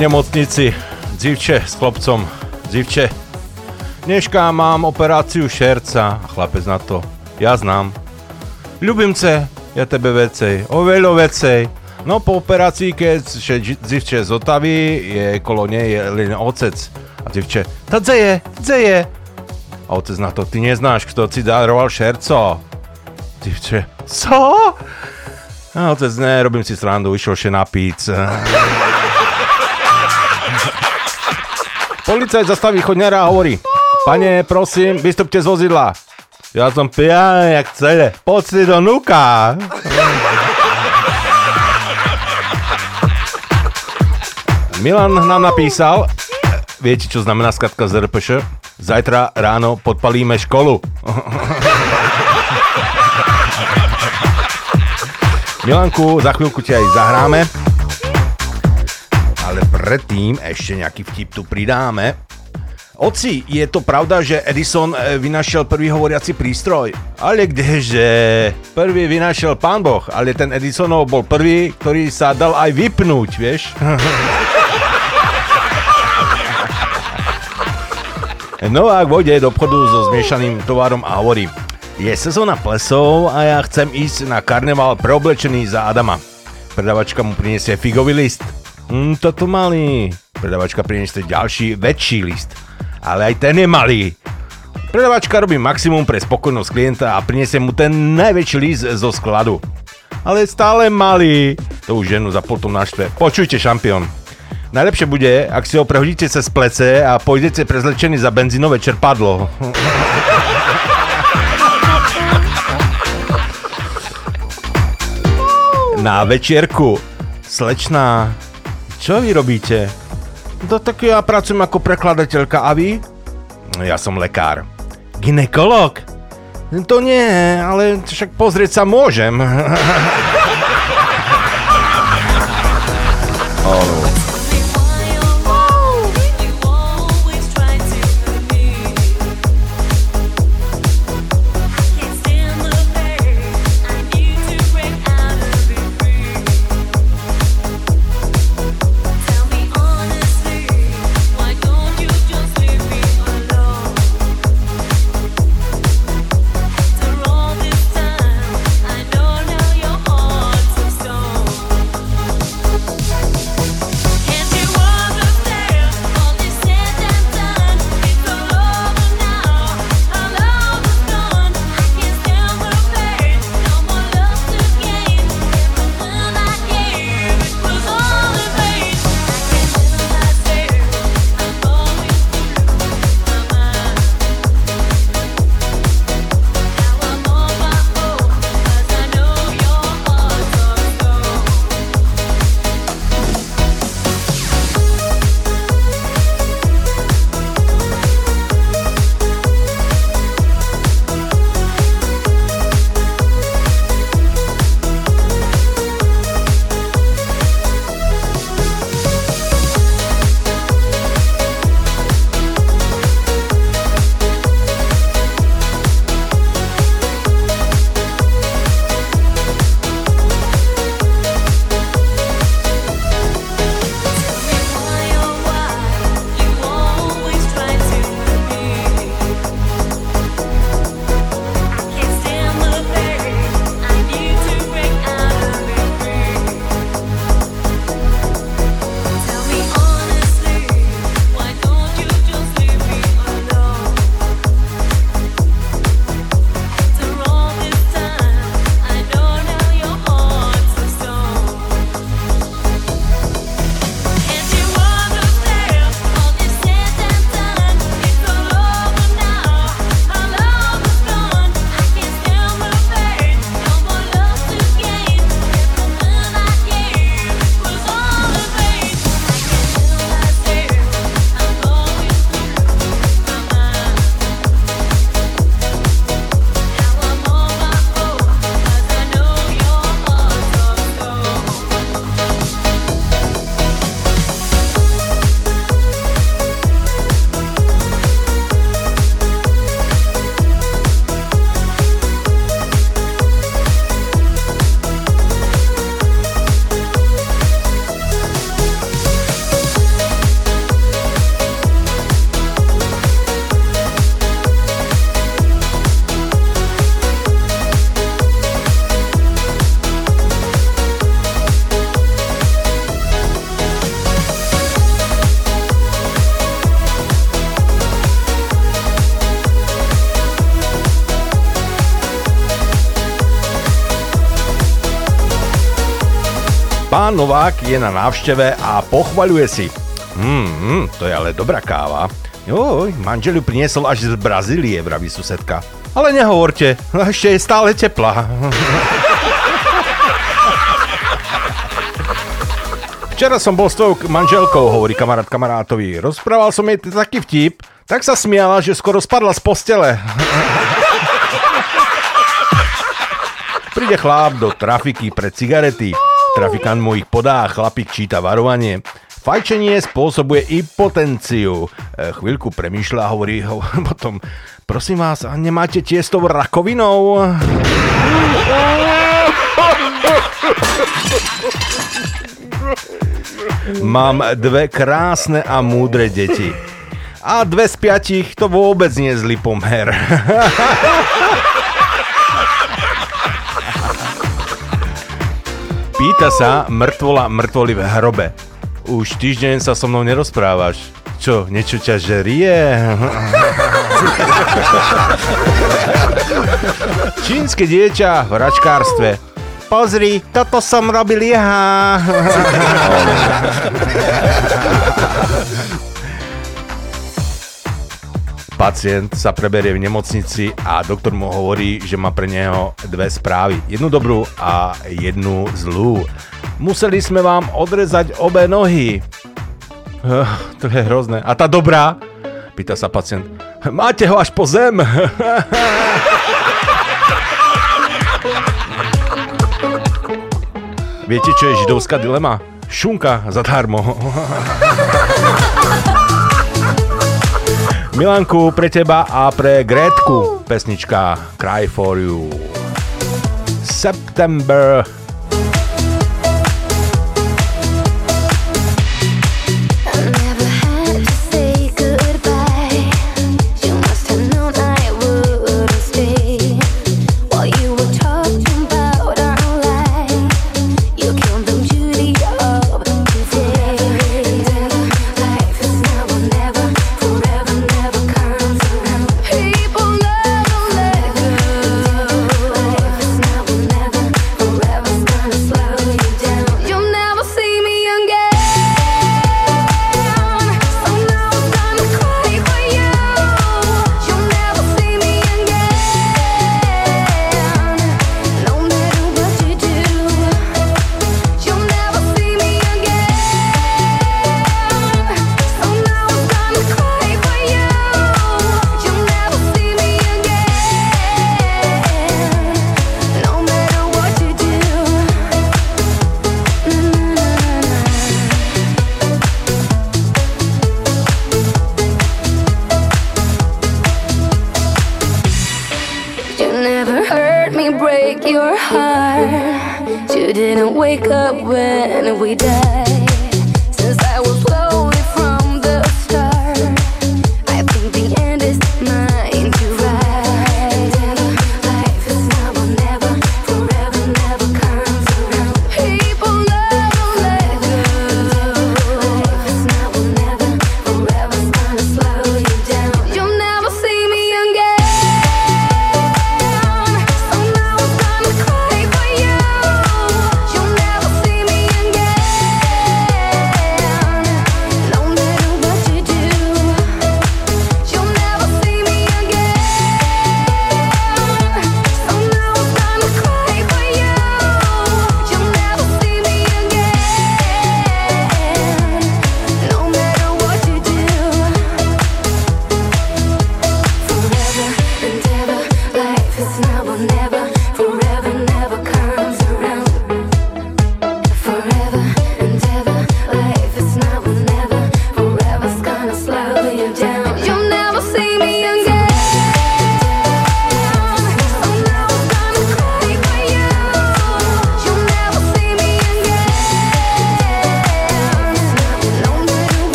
Nemocnici. Dzivče s chlopcom. Dzivče. Dneška mám operáciu šerca. A chlapec na to. Ja znám. Ľubimce, ja tebe vecej. Oveľo vecej. No po operácii, keď dzivče zotaví, je kolo nej je len ocec. A dzivče, ta dzeje, dzeje. A otec na to, ty neznáš, kto ti daroval šerco. Dzivče, co? A otec, ne, robím si srandu, išiel še na píc. (laughs) Policajt zastaví chodňara a hovorí, pane, prosím, vystupte z vozidla. Ja som pijaný, jak celé. Poď si do nuka. Milan nám napísal, viete, čo znamená skratka ZRPŠ? Zajtra ráno podpalíme školu. (laughs) Milanku, za chvíľku ti aj zahráme. Ale predtým ešte nejaký vtip tu pridáme. Oci, je to pravda, že Edison eh, vynašiel prvý hovoriaci prístroj? Ale kdeže? Prvý vynašiel pán Boh, ale ten Edisonov bol prvý, ktorý sa dal aj vypnúť, vieš? (laughs) Novák vojde do obchodu so zmiešaným tovarom a hovorí Je sezóna plesov a ja chcem ísť na karneval preoblečený za Adama. Predavačka mu priniesie figový list. Hm, toto malý. Predavačka priniesie ďalší, väčší list. Ale aj ten je malý. Predavačka robí maximum pre spokojnosť klienta a priniesie mu ten najväčší list zo skladu. Ale stále malý. To už ženu za potom naštve. Počujte, šampión. Najlepšie bude, ak si ho prehodíte cez plece a pôjdete prezlečený za benzínové čerpadlo. Na večierku. Slečná, čo vy robíte? No tak ja pracujem ako prekladateľka a vy? Ja som lekár. Ginekolog? To nie, ale však pozrieť sa môžem. (laughs) je na návšteve a pochvaľuje si. Hmm, to je ale dobrá káva. Joj, manžel priniesol až z Brazílie, vraví susedka. Ale nehovorte, ešte je stále teplá. (laughs) Včera som bol s tvojou manželkou, hovorí kamarát kamarátovi. Rozprával som jej taký vtip, tak sa smiala, že skoro spadla z postele. (laughs) Príde chlap do trafiky pre cigarety. Trafikant mu ich podá, chlapík číta varovanie. Fajčenie spôsobuje impotenciu. E, chvíľku premýšľa a hovorí ho (laughs) potom, prosím vás, a nemáte tiesto rakovinou? Mám dve krásne a múdre deti. A dve z piatich to vôbec nie je zlý pomer. (laughs) Pýta sa mŕtvola mŕtvoli v hrobe. Už týždeň sa so mnou nerozprávaš. Čo, niečo ťa žerie? (laughs) Čínske dieťa v račkárstve. Pozri, toto som robil ja. (laughs) Pacient sa preberie v nemocnici a doktor mu hovorí, že má pre neho dve správy. Jednu dobrú a jednu zlú. Museli sme vám odrezať obe nohy. To je hrozné. A tá dobrá? Pýta sa pacient. Máte ho až po zem. (laughs) Viete, čo je židovská dilema? Šunka zadarmo. (laughs) Milanku, pre teba a pre Gretku pesnička Cry for you. September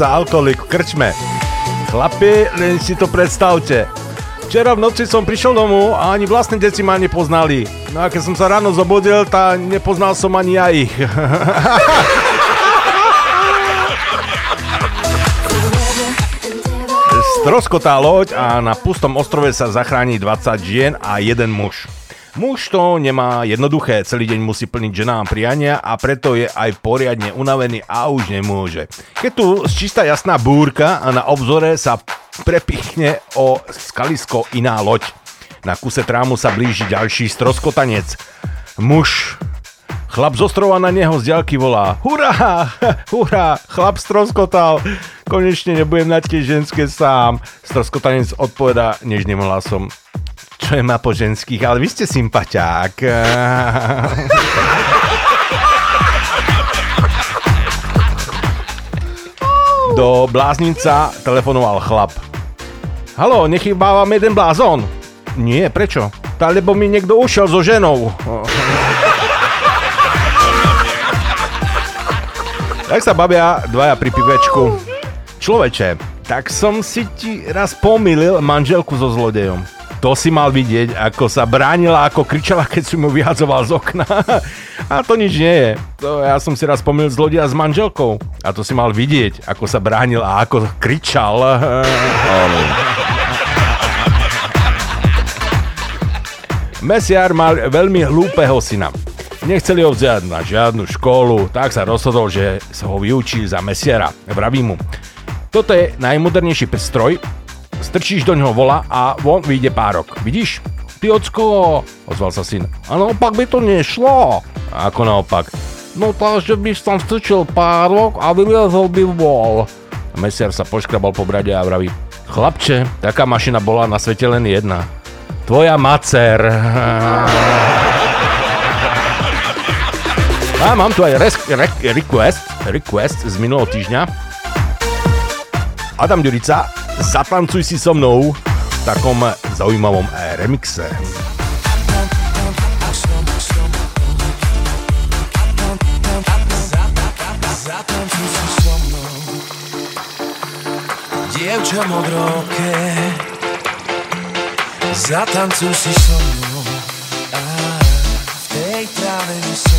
sa alkoholik v krčme. Chlapi, len si to predstavte. Včera v noci som prišiel domu a ani vlastné deti ma nepoznali. No a keď som sa ráno zobudil, tá nepoznal som ani ja ich. (laughs) Stroskotá loď a na pustom ostrove sa zachráni 20 žien a jeden muž. Muž to nemá jednoduché, celý deň musí plniť ženám priania a preto je aj poriadne unavený a už nemôže. Keď tu čistá jasná búrka a na obzore sa prepichne o skalisko iná loď. Na kuse trámu sa blíži ďalší stroskotanec. Muž Chlap z ostrova na neho z ďalky volá Hurá, (laughs) hurá, chlap stroskotal. Konečne nebudem na tie ženské sám. Stroskotanec odpovedá nežným hlasom. Čo je ma po ženských, ale vy ste sympaťák. (laughs) Do bláznica telefonoval chlap. Halo, nechýba vám jeden blázon? Nie, prečo? Tá, lebo mi niekto ušiel so ženou. Tak sa bavia dvaja pri pivečku. Človeče, tak som si ti raz pomýlil manželku so zlodejom. To si mal vidieť, ako sa bránila, ako kričala, keď si mu vyhadzoval z okna. A to nič nie je. To ja som si raz pomýlil zlodeja s manželkou. A to si mal vidieť, ako sa bránil a ako kričal. Mesiar mal veľmi hlúpeho syna. Nechceli ho vziať na žiadnu školu, tak sa rozhodol, že sa ho vyučí za mesiara. Vraví mu, toto je najmodernejší prístroj, strčíš do ňoho vola a von vyjde párok. Vidíš? Ty ocko, ozval sa syn. A naopak by to nešlo. Ako naopak? No takže by som strčil párok a vyliezol by vol. Mesiar sa poškrabal po brade a vraví, chlapče, taká mašina bola na svete len jedna. Tvoja macer. (laughs) A mám tu aj res, re, request, request z minulého týždňa. Adam Ďurica, zatancuj si so mnou v takom zaujímavom remixe. Zatancuj si so mnou Dievča modroké Zatancuj si so mnou V tej tráve vysokej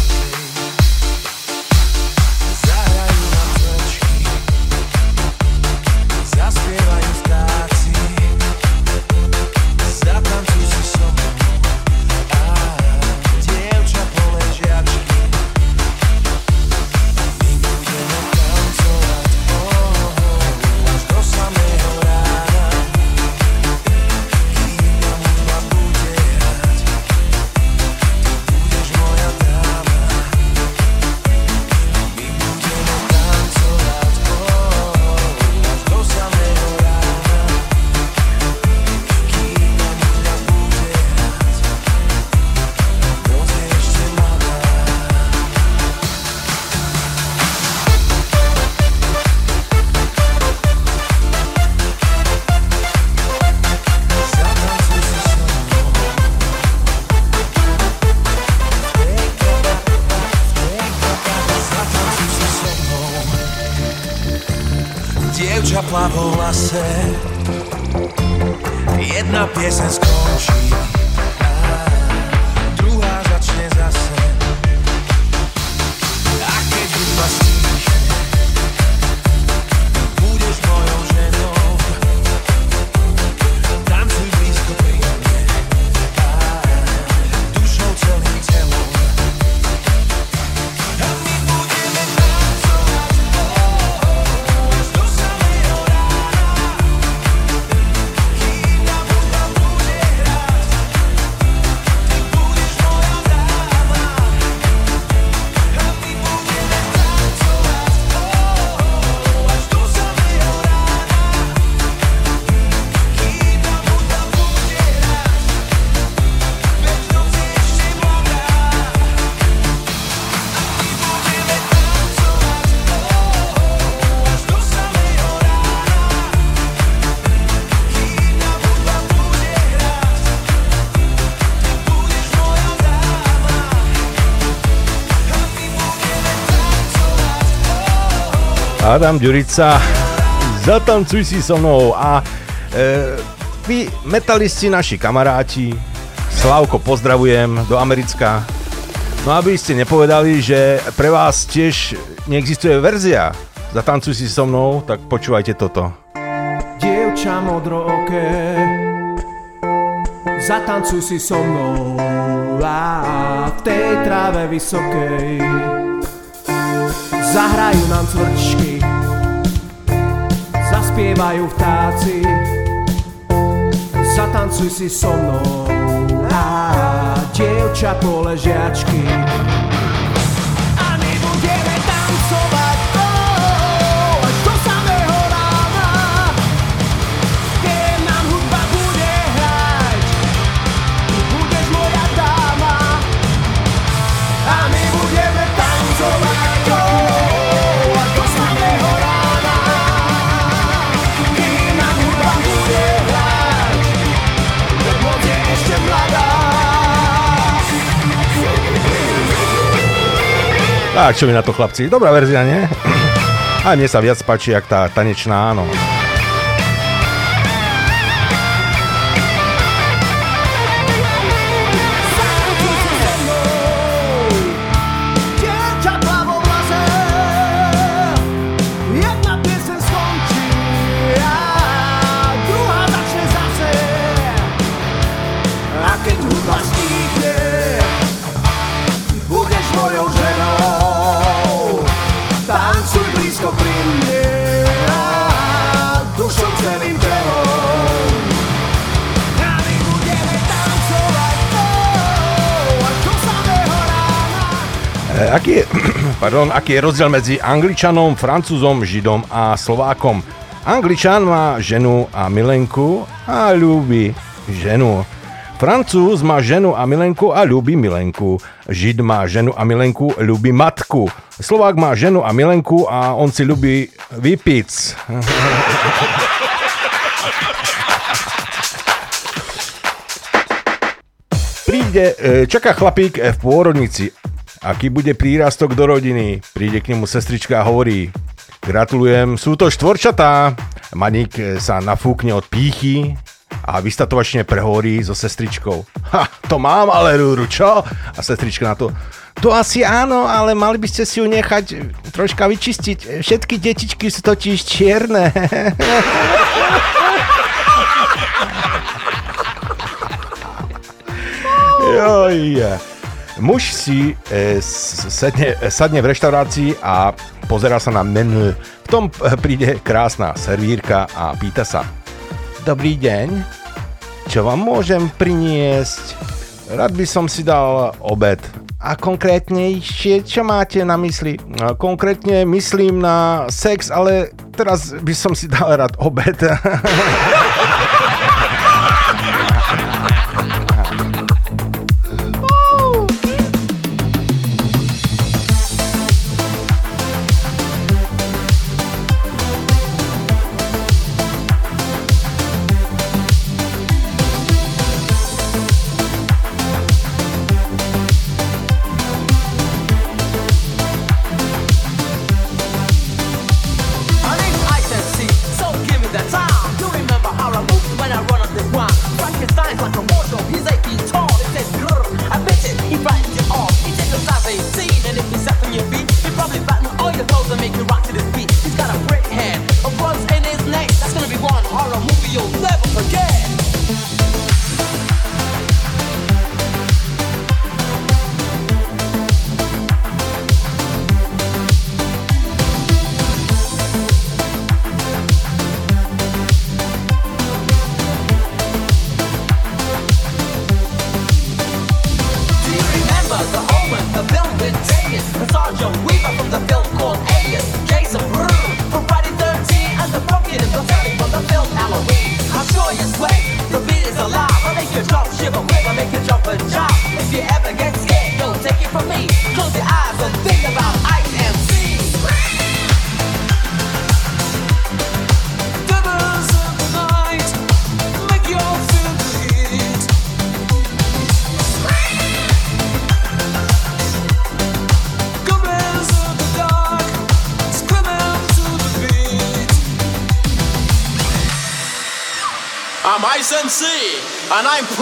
Adam Ďurica, zatancuj si so mnou a e, vy metalisti, naši kamaráti, Slavko, pozdravujem do Americka. No aby ste nepovedali, že pre vás tiež neexistuje verzia Zatancuj si so mnou, tak počúvajte toto. Dievča modrooké Zatancuj si so mnou v tej tráve vysokej Zahrajú nám cvrčky. Zaspievajú vtáci. Zatancuj si so mnou. A dievča poležiačky Tak, čo mi na to chlapci? Dobrá verzia, nie? (clears throat) A mne sa viac páči, jak tá tanečná, áno. Aký, je, (clears throat) pardon, aký je rozdiel medzi Angličanom, Francúzom, Židom a Slovákom? Angličan má ženu a milenku a ľúbi ženu. Francúz má ženu a milenku a ľúbi milenku. Žid má ženu a milenku, ľúbi matku. Slovák má ženu a milenku a on si ľúbi vypic. (laughs) Príde, e, čaká chlapík v pôrodnici. Aký bude prírastok do rodiny? Príde k nemu sestrička a hovorí Gratulujem, sú to štvorčatá. Maník sa nafúkne od pýchy a vystatovačne prehovorí so sestričkou. Ha, to mám ale rúru, čo? A sestrička na to. To asi áno, ale mali by ste si ju nechať troška vyčistiť. Všetky detičky sú totiž čierne. (laughs) Joj. Muž si e, sedne, sadne v reštaurácii a pozera sa na menu. V tom e, príde krásna servírka a pýta sa. Dobrý deň, čo vám môžem priniesť? Rád by som si dal obed. A konkrétne ešte, čo máte na mysli? Konkrétne myslím na sex, ale teraz by som si dal rád obed. (laughs)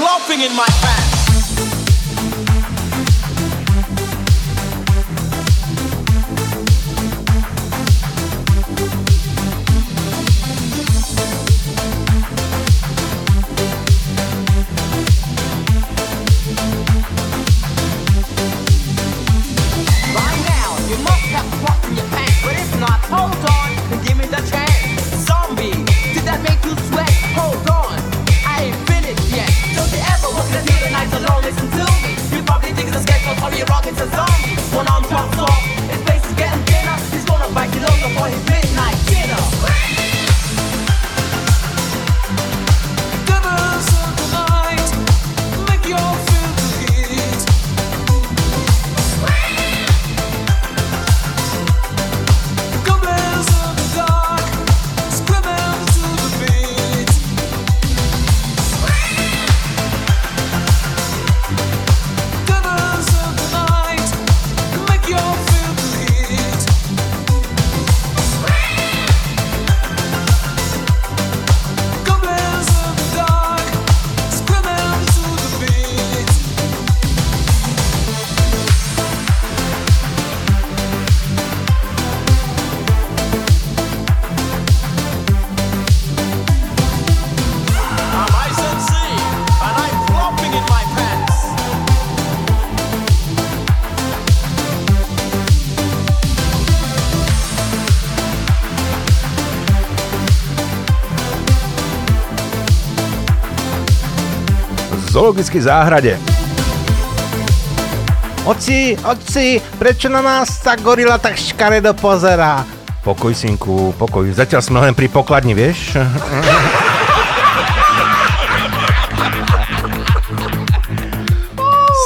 and I'm plopping in my zoologickej záhrade. Oci, oci, prečo na nás tá gorila tak škaredo pozerá? Pokoj, synku, pokoj. Zatiaľ sme len pri pokladni, vieš?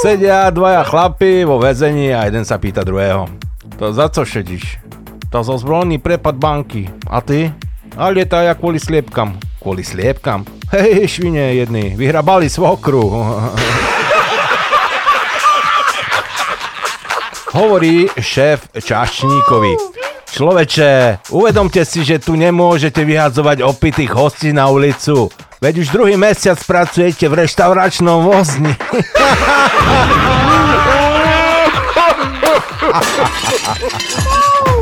Sedia dvaja chlapi vo väzení a jeden sa pýta druhého. To za co šedíš? To zo zbrojný prepad banky. A ty? A lietaj ja kvôli sliepkam. Kvôli sliepkam? Hej, švine jedný, vyhrabali svokru. Hovorí šéf čašníkovi. Človeče, uvedomte si, že tu nemôžete vyhadzovať opitých hostí na ulicu. Veď už druhý mesiac pracujete v reštauračnom vozni. (laughs)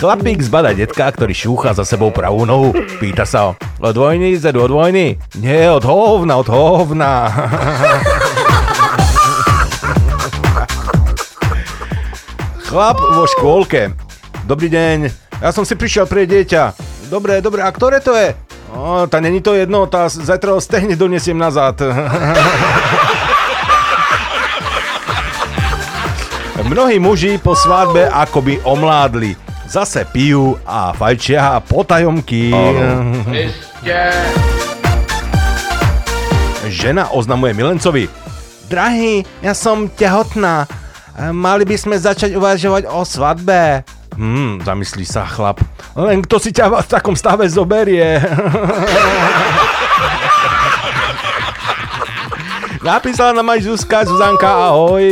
Chlapík zbada detka, ktorý šúcha za sebou pravú nohu. Pýta sa ho, od vojny, zedu od vojny? Nie, od hovna, od hovna. (laughs) Chlap vo škôlke. Dobrý deň, ja som si prišiel pre dieťa. Dobre, dobre, a ktoré to je? O, tá není to jedno, tá zajtra ho stehne donesiem nazad. (laughs) Mnohí muži po svadbe akoby omládli. Zase pijú a fajčia potajomky. Žena oznamuje milencovi. Drahý, ja som tehotná. Mali by sme začať uvažovať o svadbe. Hmm, zamyslí sa chlap. Len kto si ťa v takom stave zoberie? (laughs) Napísala nám aj Zuzka, Zuzanka, ahoj.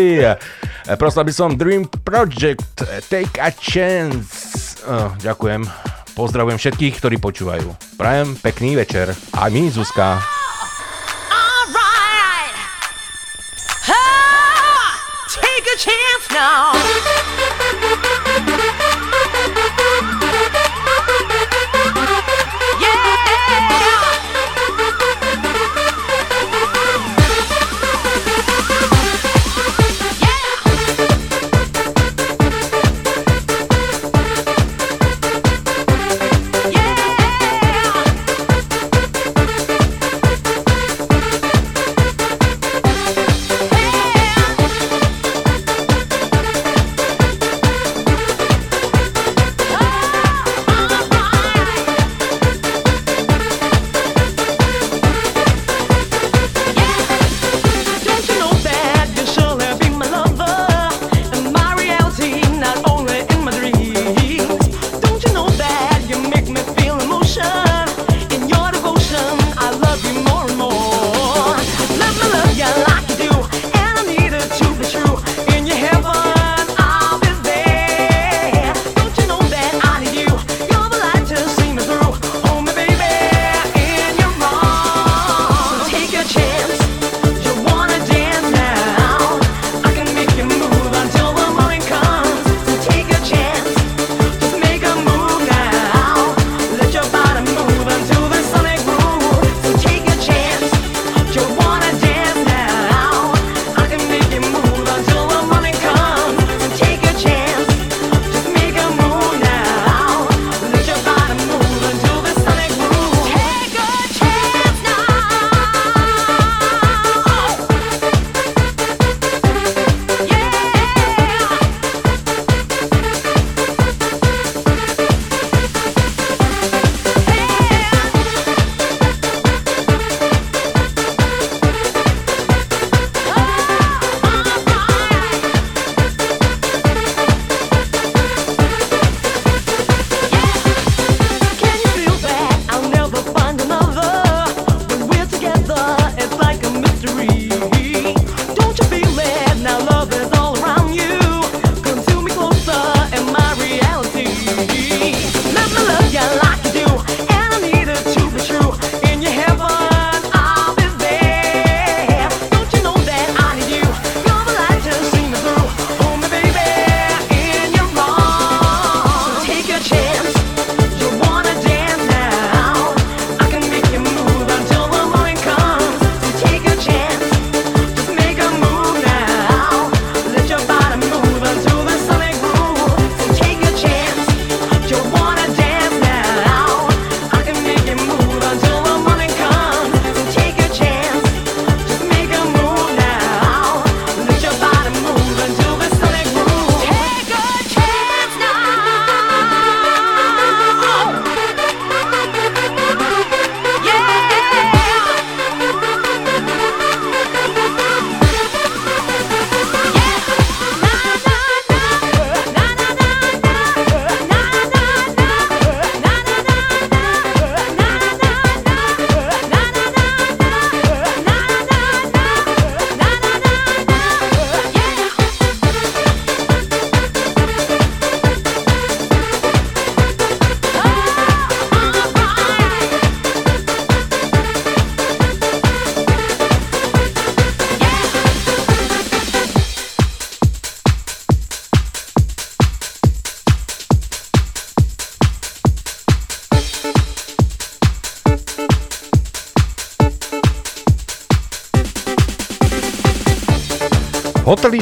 E, Prosila by som Dream Project, e, Take a Chance. Oh, ďakujem. Pozdravujem všetkých, ktorí počúvajú. Prajem pekný večer. A my, Zuzka. Alright. Ah, take a chance now.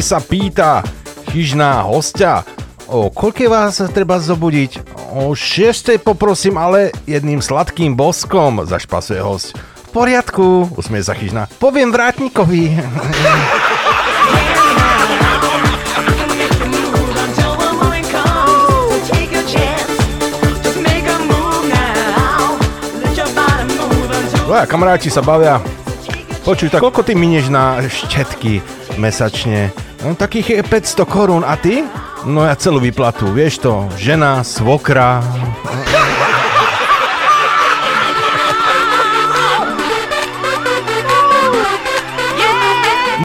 Sa pýta chyžná hostia, o koľké vás treba zobudiť? O 6. poprosím, ale jedným sladkým boskom, zašpasuje host. V poriadku, usmie sa chyžná. Poviem vrátnikovi. Dvaja kamaráti sa bavia. Počuj, tak koľko ty minieš na štetky mesačne? No, takých je 500 korún. A ty? No ja celú vyplatu, vieš to, žena, svokra.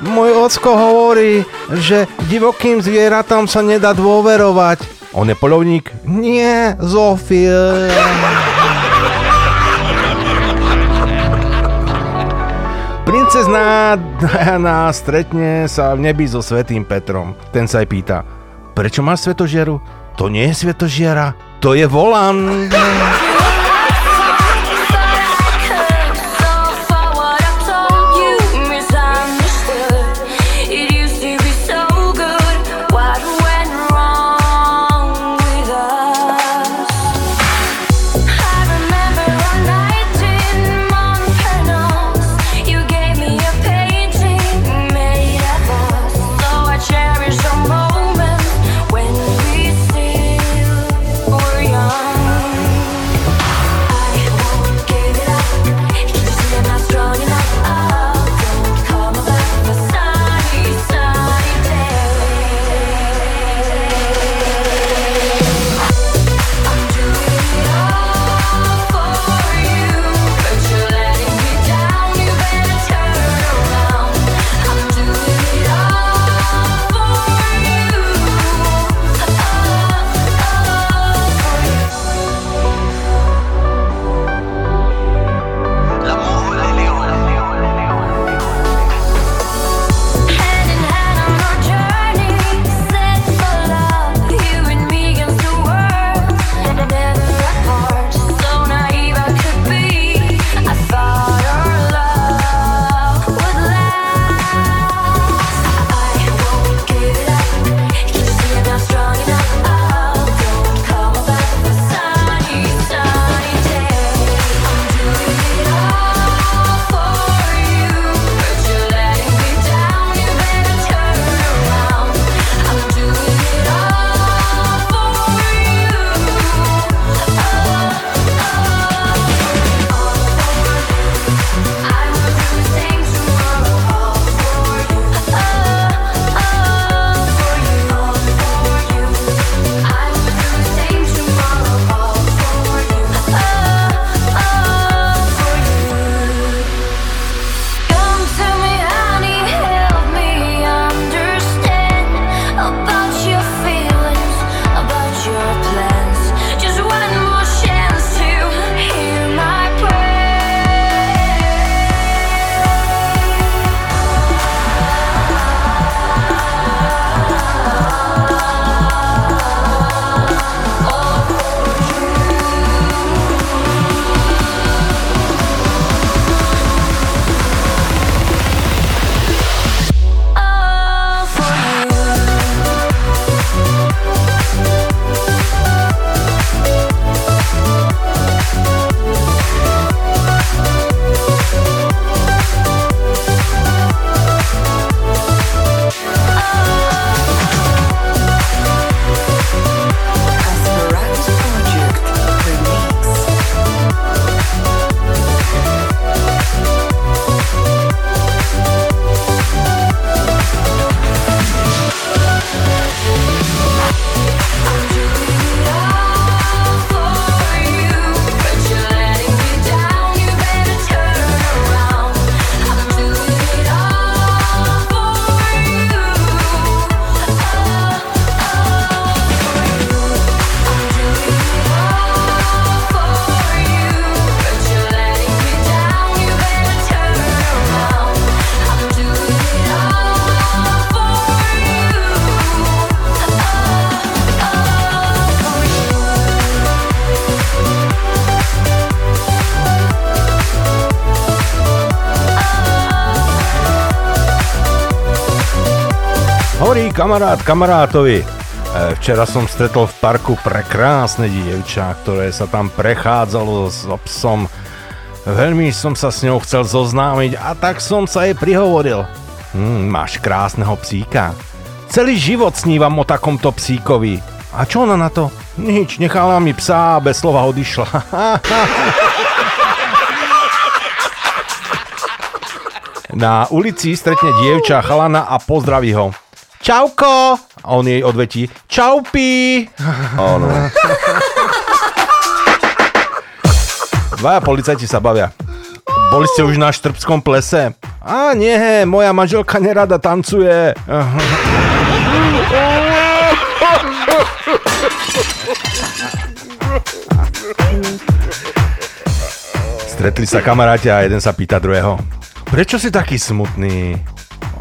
Môj ocko hovorí, že divokým zvieratám sa nedá dôverovať. On je polovník? Nie, Princezná Diana stretne sa v nebi so svetým Petrom. Ten sa aj pýta, prečo máš svetožiaru? To nie je svetožiara, to je volan. Kamarát kamarátovi. E, Včera som stretol v parku prekrásne dievča, ktoré sa tam prechádzalo s psom. Veľmi som sa s ňou chcel zoznámiť a tak som sa jej prihovoril. Hm, máš krásneho psíka. Celý život snívam o takomto psíkovi. A čo ona na to? Nič, nechala mi psa a bez slova odišla. (laughs) Na ulici stretne dievča chalana a pozdraví ho. Čauko! A on jej odvetí. Čaupi! Áno. (laughs) Dvaja policajti sa bavia. Boli ste už na štrbskom plese? A nie, moja manželka nerada tancuje. Stretli sa kamaráti a jeden sa pýta druhého. Prečo si taký smutný?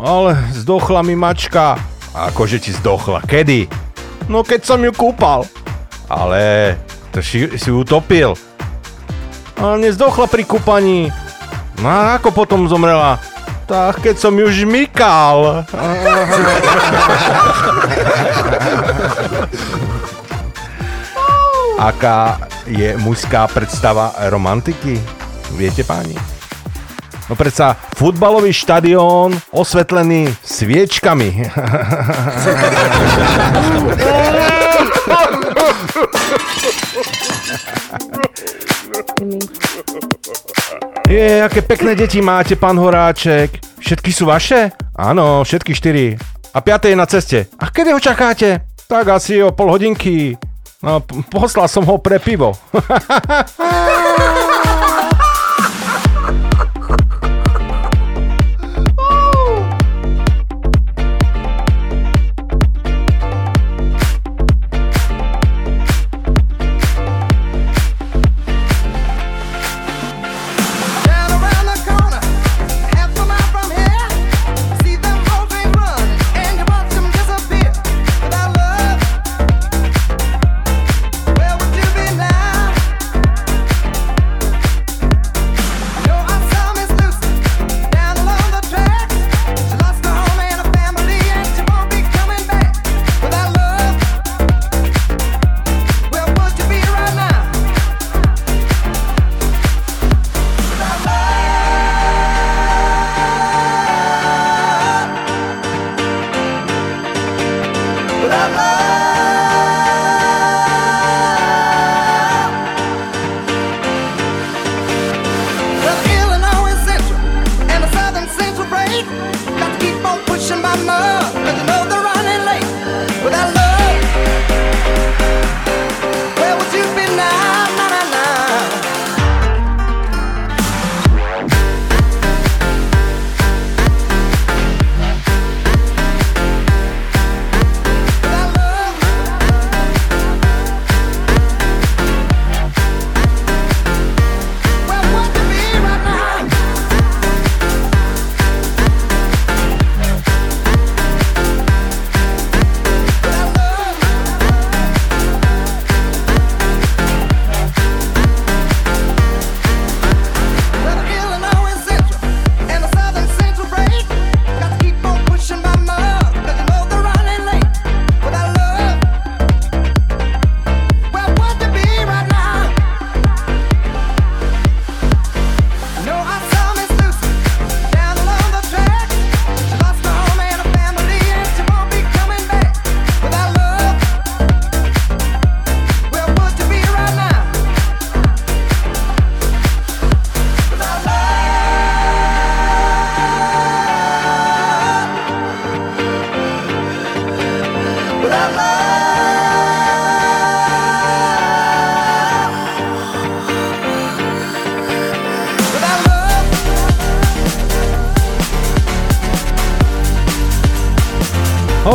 Ale zdochla mi mačka. Akože ti zdochla? Kedy? No keď som ju kúpal. Ale to si, si utopil. Ale nezdochla pri kúpaní. No a ako potom zomrela? Tak keď som ju žmykal. (laughs) Aká je mužská predstava romantiky? Viete páni? No predsa futbalový štadión osvetlený sviečkami. Je, aké pekné deti máte, pán Horáček. Všetky sú vaše? Áno, všetky štyri. A piaté je na ceste. A kedy ho čakáte? Tak asi o pol hodinky. No, poslal som ho pre pivo. (laughs)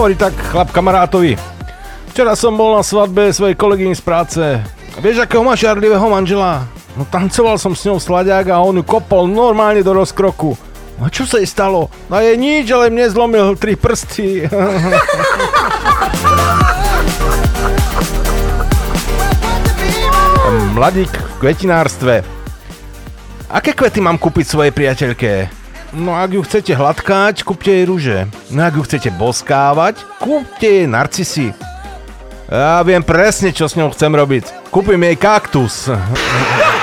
Hovorí tak chlap kamarátovi. Včera som bol na svadbe svojej kolegyni z práce. A vieš, akého máš žarlivého manžela? No tancoval som s ňou sladiak a on ju kopol normálne do rozkroku. A čo sa jej stalo? No je nič, ale mne zlomil tri prsty. (laughs) Mladík v kvetinárstve. Aké kvety mám kúpiť svojej priateľke? No ak ju chcete hladkať, kúpte jej rúže. No ak ju chcete boskávať, kúpte jej narcisy. Ja viem presne, čo s ňou chcem robiť. Kúpim jej kaktus. (laughs)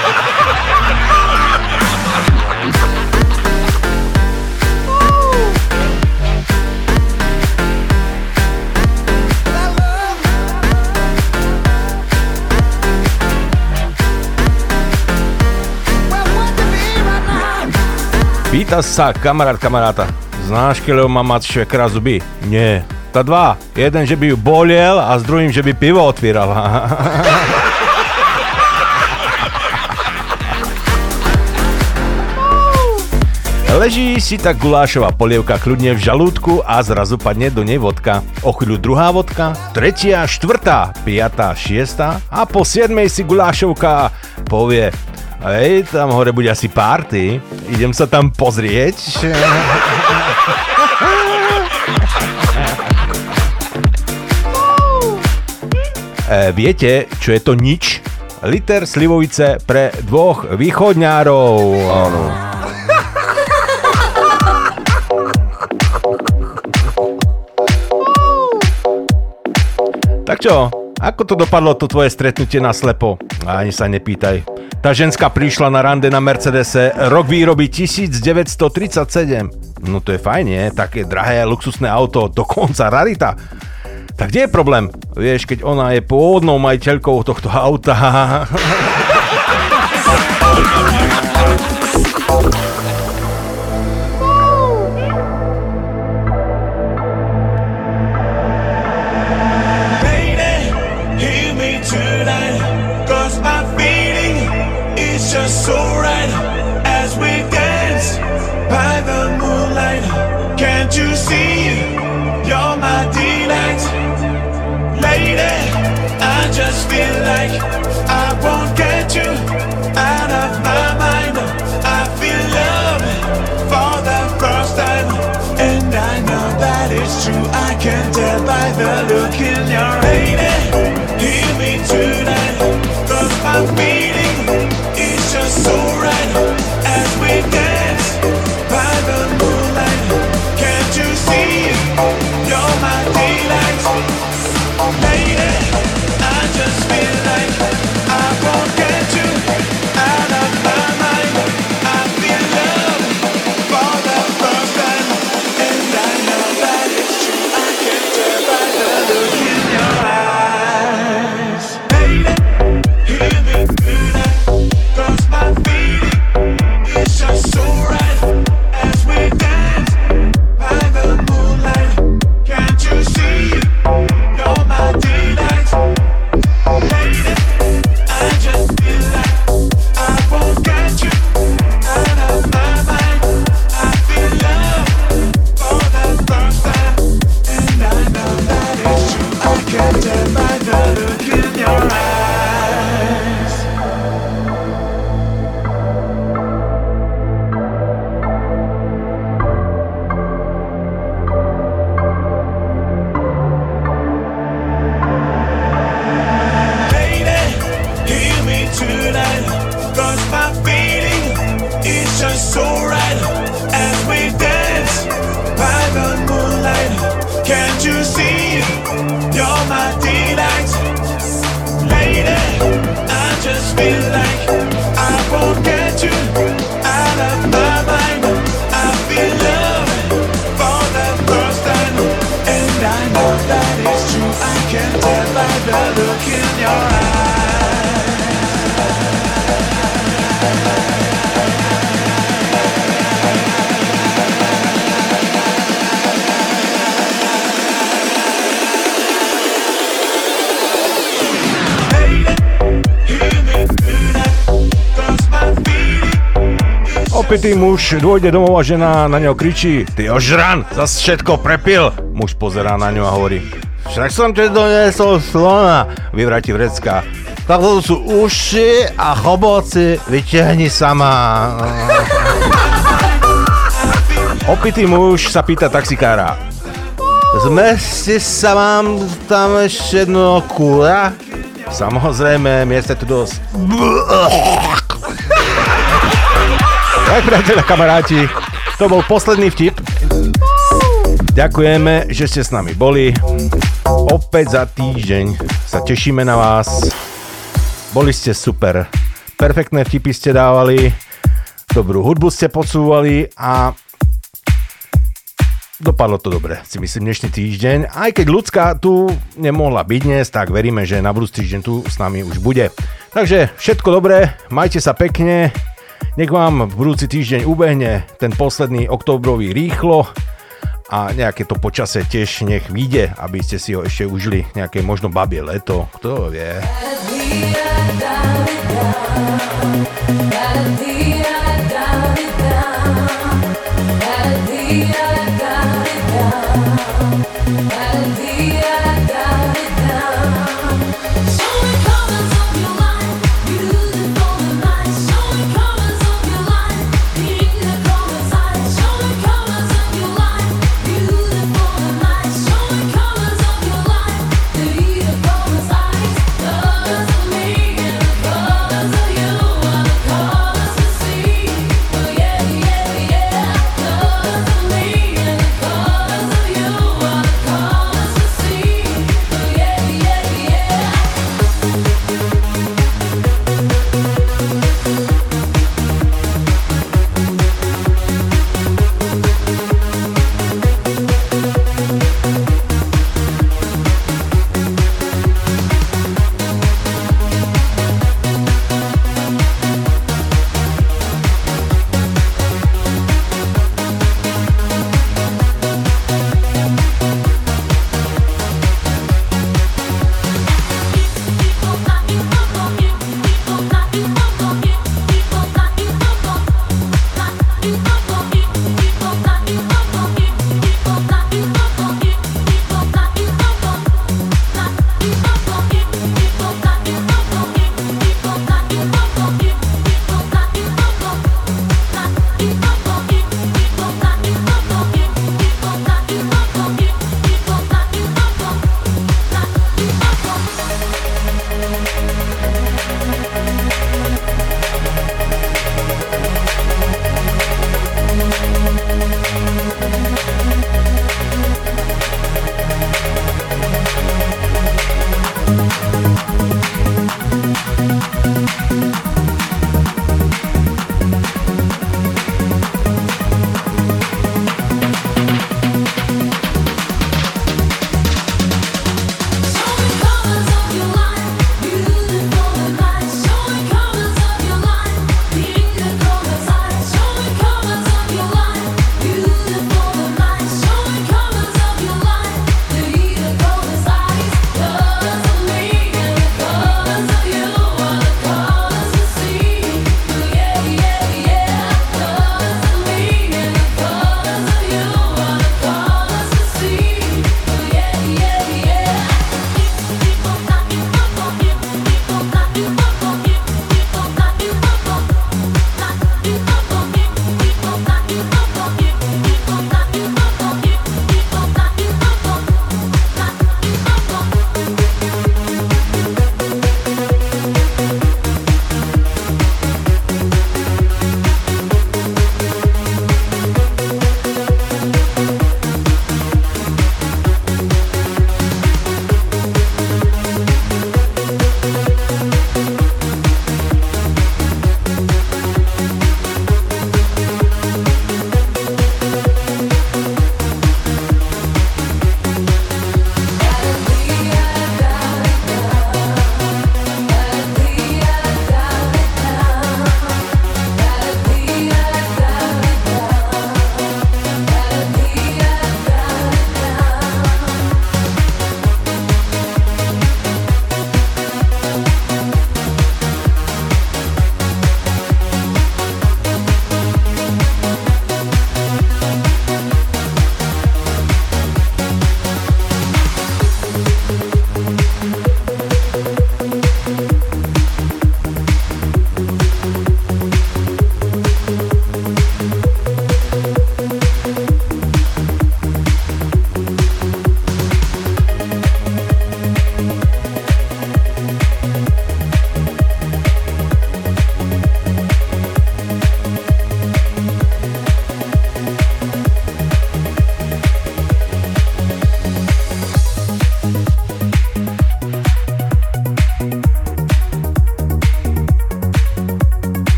Pýta sa kamarát kamaráta. Znáš, keď má mať švekra zuby? Nie. Tá dva. Jeden, že by ju boliel a s druhým, že by pivo otvíral. (laughs) Leží si tak gulášová polievka kľudne v žalúdku a zrazu padne do nej vodka. O chvíľu druhá vodka, tretia, štvrtá, piatá, šiestá a po siedmej si gulášovka povie Hej, tam hore bude asi party. Idem sa tam pozrieť. E, viete, čo je to nič? Liter slivovice pre dvoch východňárov. Áno. Tak čo, ako to dopadlo to tvoje stretnutie na slepo? Ani sa nepýtaj. Tá ženská prišla na rande na Mercedese, rok výroby 1937. No to je fajn, nie? Také drahé luxusné auto, dokonca rarita. Tak kde je problém? Vieš, keď ona je pôvodnou majiteľkou tohto auta. (laughs) Opitý muž dôjde domov a žena na neho kričí Ty ožran, zas všetko prepil. Muž pozerá na ňu a hovorí Však som ti donesol slona, vyvráti vrecka. Tak to sú uši a choboci, vyťahni sama. Opitý muž sa pýta taxikára. Zmesti sa vám tam ešte jedno kúra? Samozrejme, miesta tu dosť. Tak priateľa kamaráti, To bol posledný vtip. Ďakujeme, že ste s nami boli. Opäť za týždeň sa tešíme na vás. Boli ste super. Perfektné vtipy ste dávali. Dobrú hudbu ste podsúvali a dopadlo to dobre, si myslím, dnešný týždeň. Aj keď ľudská tu nemohla byť dnes, tak veríme, že na budúci týždeň tu s nami už bude. Takže všetko dobré, majte sa pekne, nech vám v budúci týždeň ubehne ten posledný oktobrový rýchlo a nejaké to počase tiež nech vyjde, aby ste si ho ešte užili nejaké možno babie leto, kto vie. Al